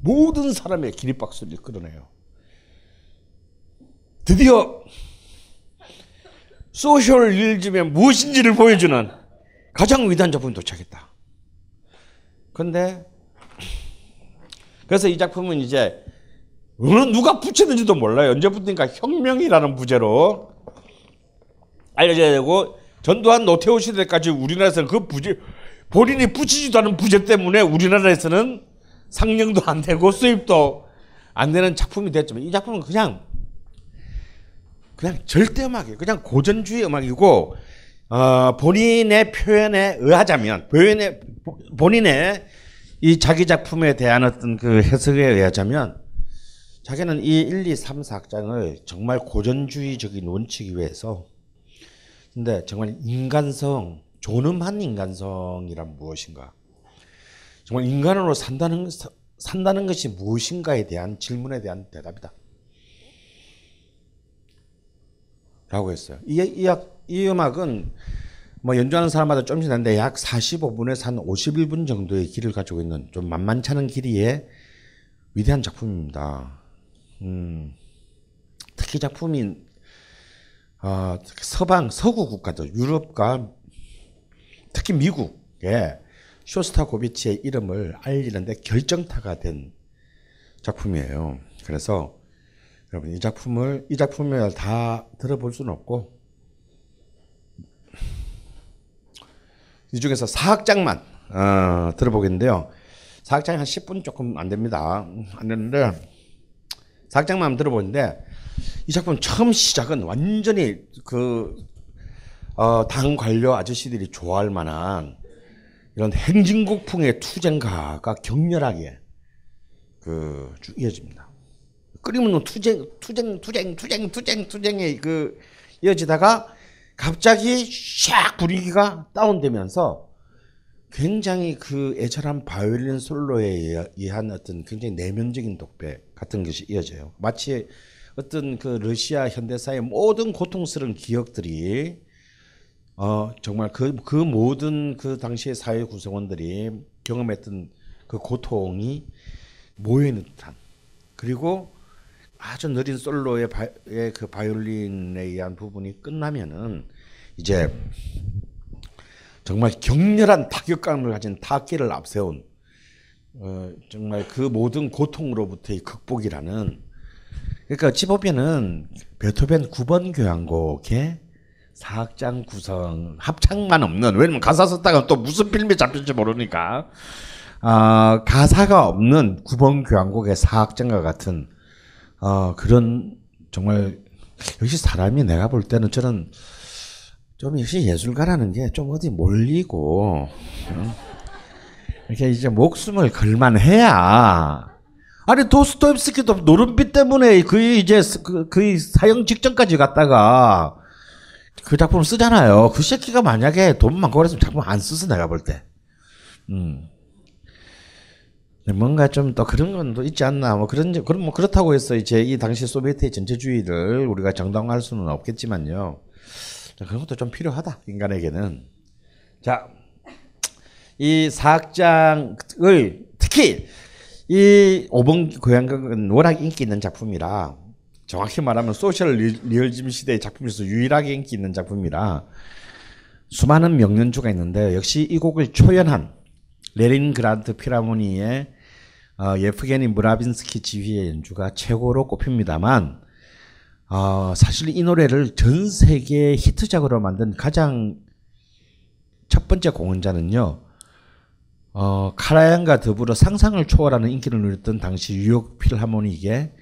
모든 사람의 기립박수를 끌어내요 드디어 소셜 리즘의 무엇인지를 보여주는 가장 위대한 작품이 도착했다 근데 그래서 이 작품은 이제 어느 누가 붙였는지도 몰라요. 언제부터인가 혁명이라는 부제로 알려져야 되고 전두환 노태우 시대까지 우리나라에서는 그 부제 본인이 붙이지도 않은 부제 때문에 우리나라에서는 상영도 안 되고 수입도 안 되는 작품이 됐지만 이 작품은 그냥 그냥 절대 음악이에요. 그냥 고전주의 음악이고 어, 본인의 표현에 의하자면 본인의 본인의 이 자기 작품에 대한 어떤 그 해석에 의하자면 자기는 이 1, 2, 3, 4장을 정말 고전주의적인 원칙에 위해서 근데 정말 인간성, 존엄한 인간성이란 무엇인가? 정말 인간으로 산다는 사- 산다는 것이 무엇인가에 대한 질문에 대한 대답이다. 라고 했어요. 이, 이, 악- 이 음악은 뭐 연주하는 사람마다 좀씩 다른데 약 45분에서 한 51분 정도의 길을 가지고 있는 좀 만만치 않은 길이의 위대한 작품입니다. 음, 특히 작품이 어, 서방 서구 국가들 유럽과 특히 미국에 쇼스타고비치의 이름을 알리는데 결정타가 된 작품이에요. 그래서 여러분 이 작품을 이 작품을 다 들어볼 수는 없고 이 중에서 사악장만 어, 들어보겠는데요. 사악장이 한 10분 조금 안 됩니다. 안 되는데 사악장만 들어보는데 이 작품 처음 시작은 완전히 그 어, 당 관료 아저씨들이 좋아할 만한 이런 행진곡풍의 투쟁가가 격렬하게 그 쭉 이어집니다. 끊임없는 투쟁, 투쟁, 투쟁, 투쟁, 투쟁, 투쟁이 그 이어지다가 갑자기 샥 분위기가 다운되면서 굉장히 그 애절한 바이올린 솔로에 의한 어떤 굉장히 내면적인 독배 같은 것이 이어져요. 마치 어떤 그 러시아 현대사의 모든 고통스러운 기억들이 어 정말 그 그 모든 그 당시의 사회 구성원들이 경험했던 그 고통이 모여 있는 듯한 그리고 아주 느린 솔로의 바, 의그 바이올린에 의한 부분이 끝나면은 이제 정말 격렬한 타격감을 가진 타악기를 앞세운 어, 정말 그 모든 고통으로부터의 극복이라는 그러니까 보면은 베토벤 9번 교향곡의 사악장 구성 합창만 없는 왜냐면 가사 썼다가 또 무슨 필름에 잡힐지 모르니까. 아 가사가 없는 9번 교향곡의 사악장과 같은 어, 그런 정말 역시 사람이 내가 볼 때는 저는 좀 역시 예술가라는 게 좀 어디 몰리고 응? 이렇게 이제 목숨을 걸만 해야 아니 도스토옙스키도 노름빛 때문에 그 이제 그, 그 사형 직전까지 갔다가 그 작품을 쓰잖아요. 그 새끼가 만약에 돈 많고 그랬으면 작품 안 쓰서 내가 볼 때. 음. 뭔가 좀 또 그런 건 또 있지 않나 뭐 그런 그런 뭐 그렇다고 해서 이제 이 당시 소비에트의 전체주의를 우리가 정당화할 수는 없겠지만요. 자, 그런 것도 좀 필요하다 인간에게는. 자, 이 사악장을 특히 이 오번 교향곡은 워낙 인기 있는 작품이라 정확히 말하면 social re- realism 시대의 작품에서 유일하게 인기 있는 작품이라 수많은 명연주가 있는데 역시 이 곡을 초연한 레닌그라드 필하모니의 어, 예프게니 므라빈스키 지휘의 연주가 최고로 꼽힙니다만 어, 사실 이 노래를 전 세계 히트작으로 만든 가장 첫 번째 공헌자는요. 어, 카라얀과 더불어 상상을 초월하는 인기를 누렸던 당시 뉴욕 필하모닉의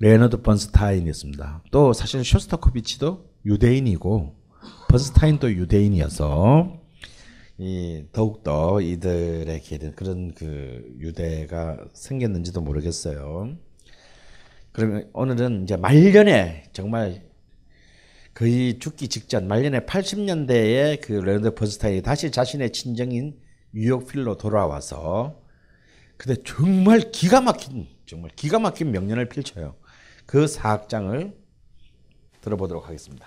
레너드 번스타인이었습니다. 또 사실 쇼스타코비치도 유대인이고 번스타인도 유대인이어서 이 더욱더 이들에게 그런 그 유대가 생겼는지도 모르겠어요. 그러면 오늘은 이제 말년에 정말 거의 죽기 직전 말년에 80년대에 그 레너드 번스타인이 다시 자신의 친정인 뉴욕 필로 돌아와서 근데 정말 기가 막힌 정말 기가 막힌 명연을 펼쳐요. 그 사악장을 들어보도록 하겠습니다.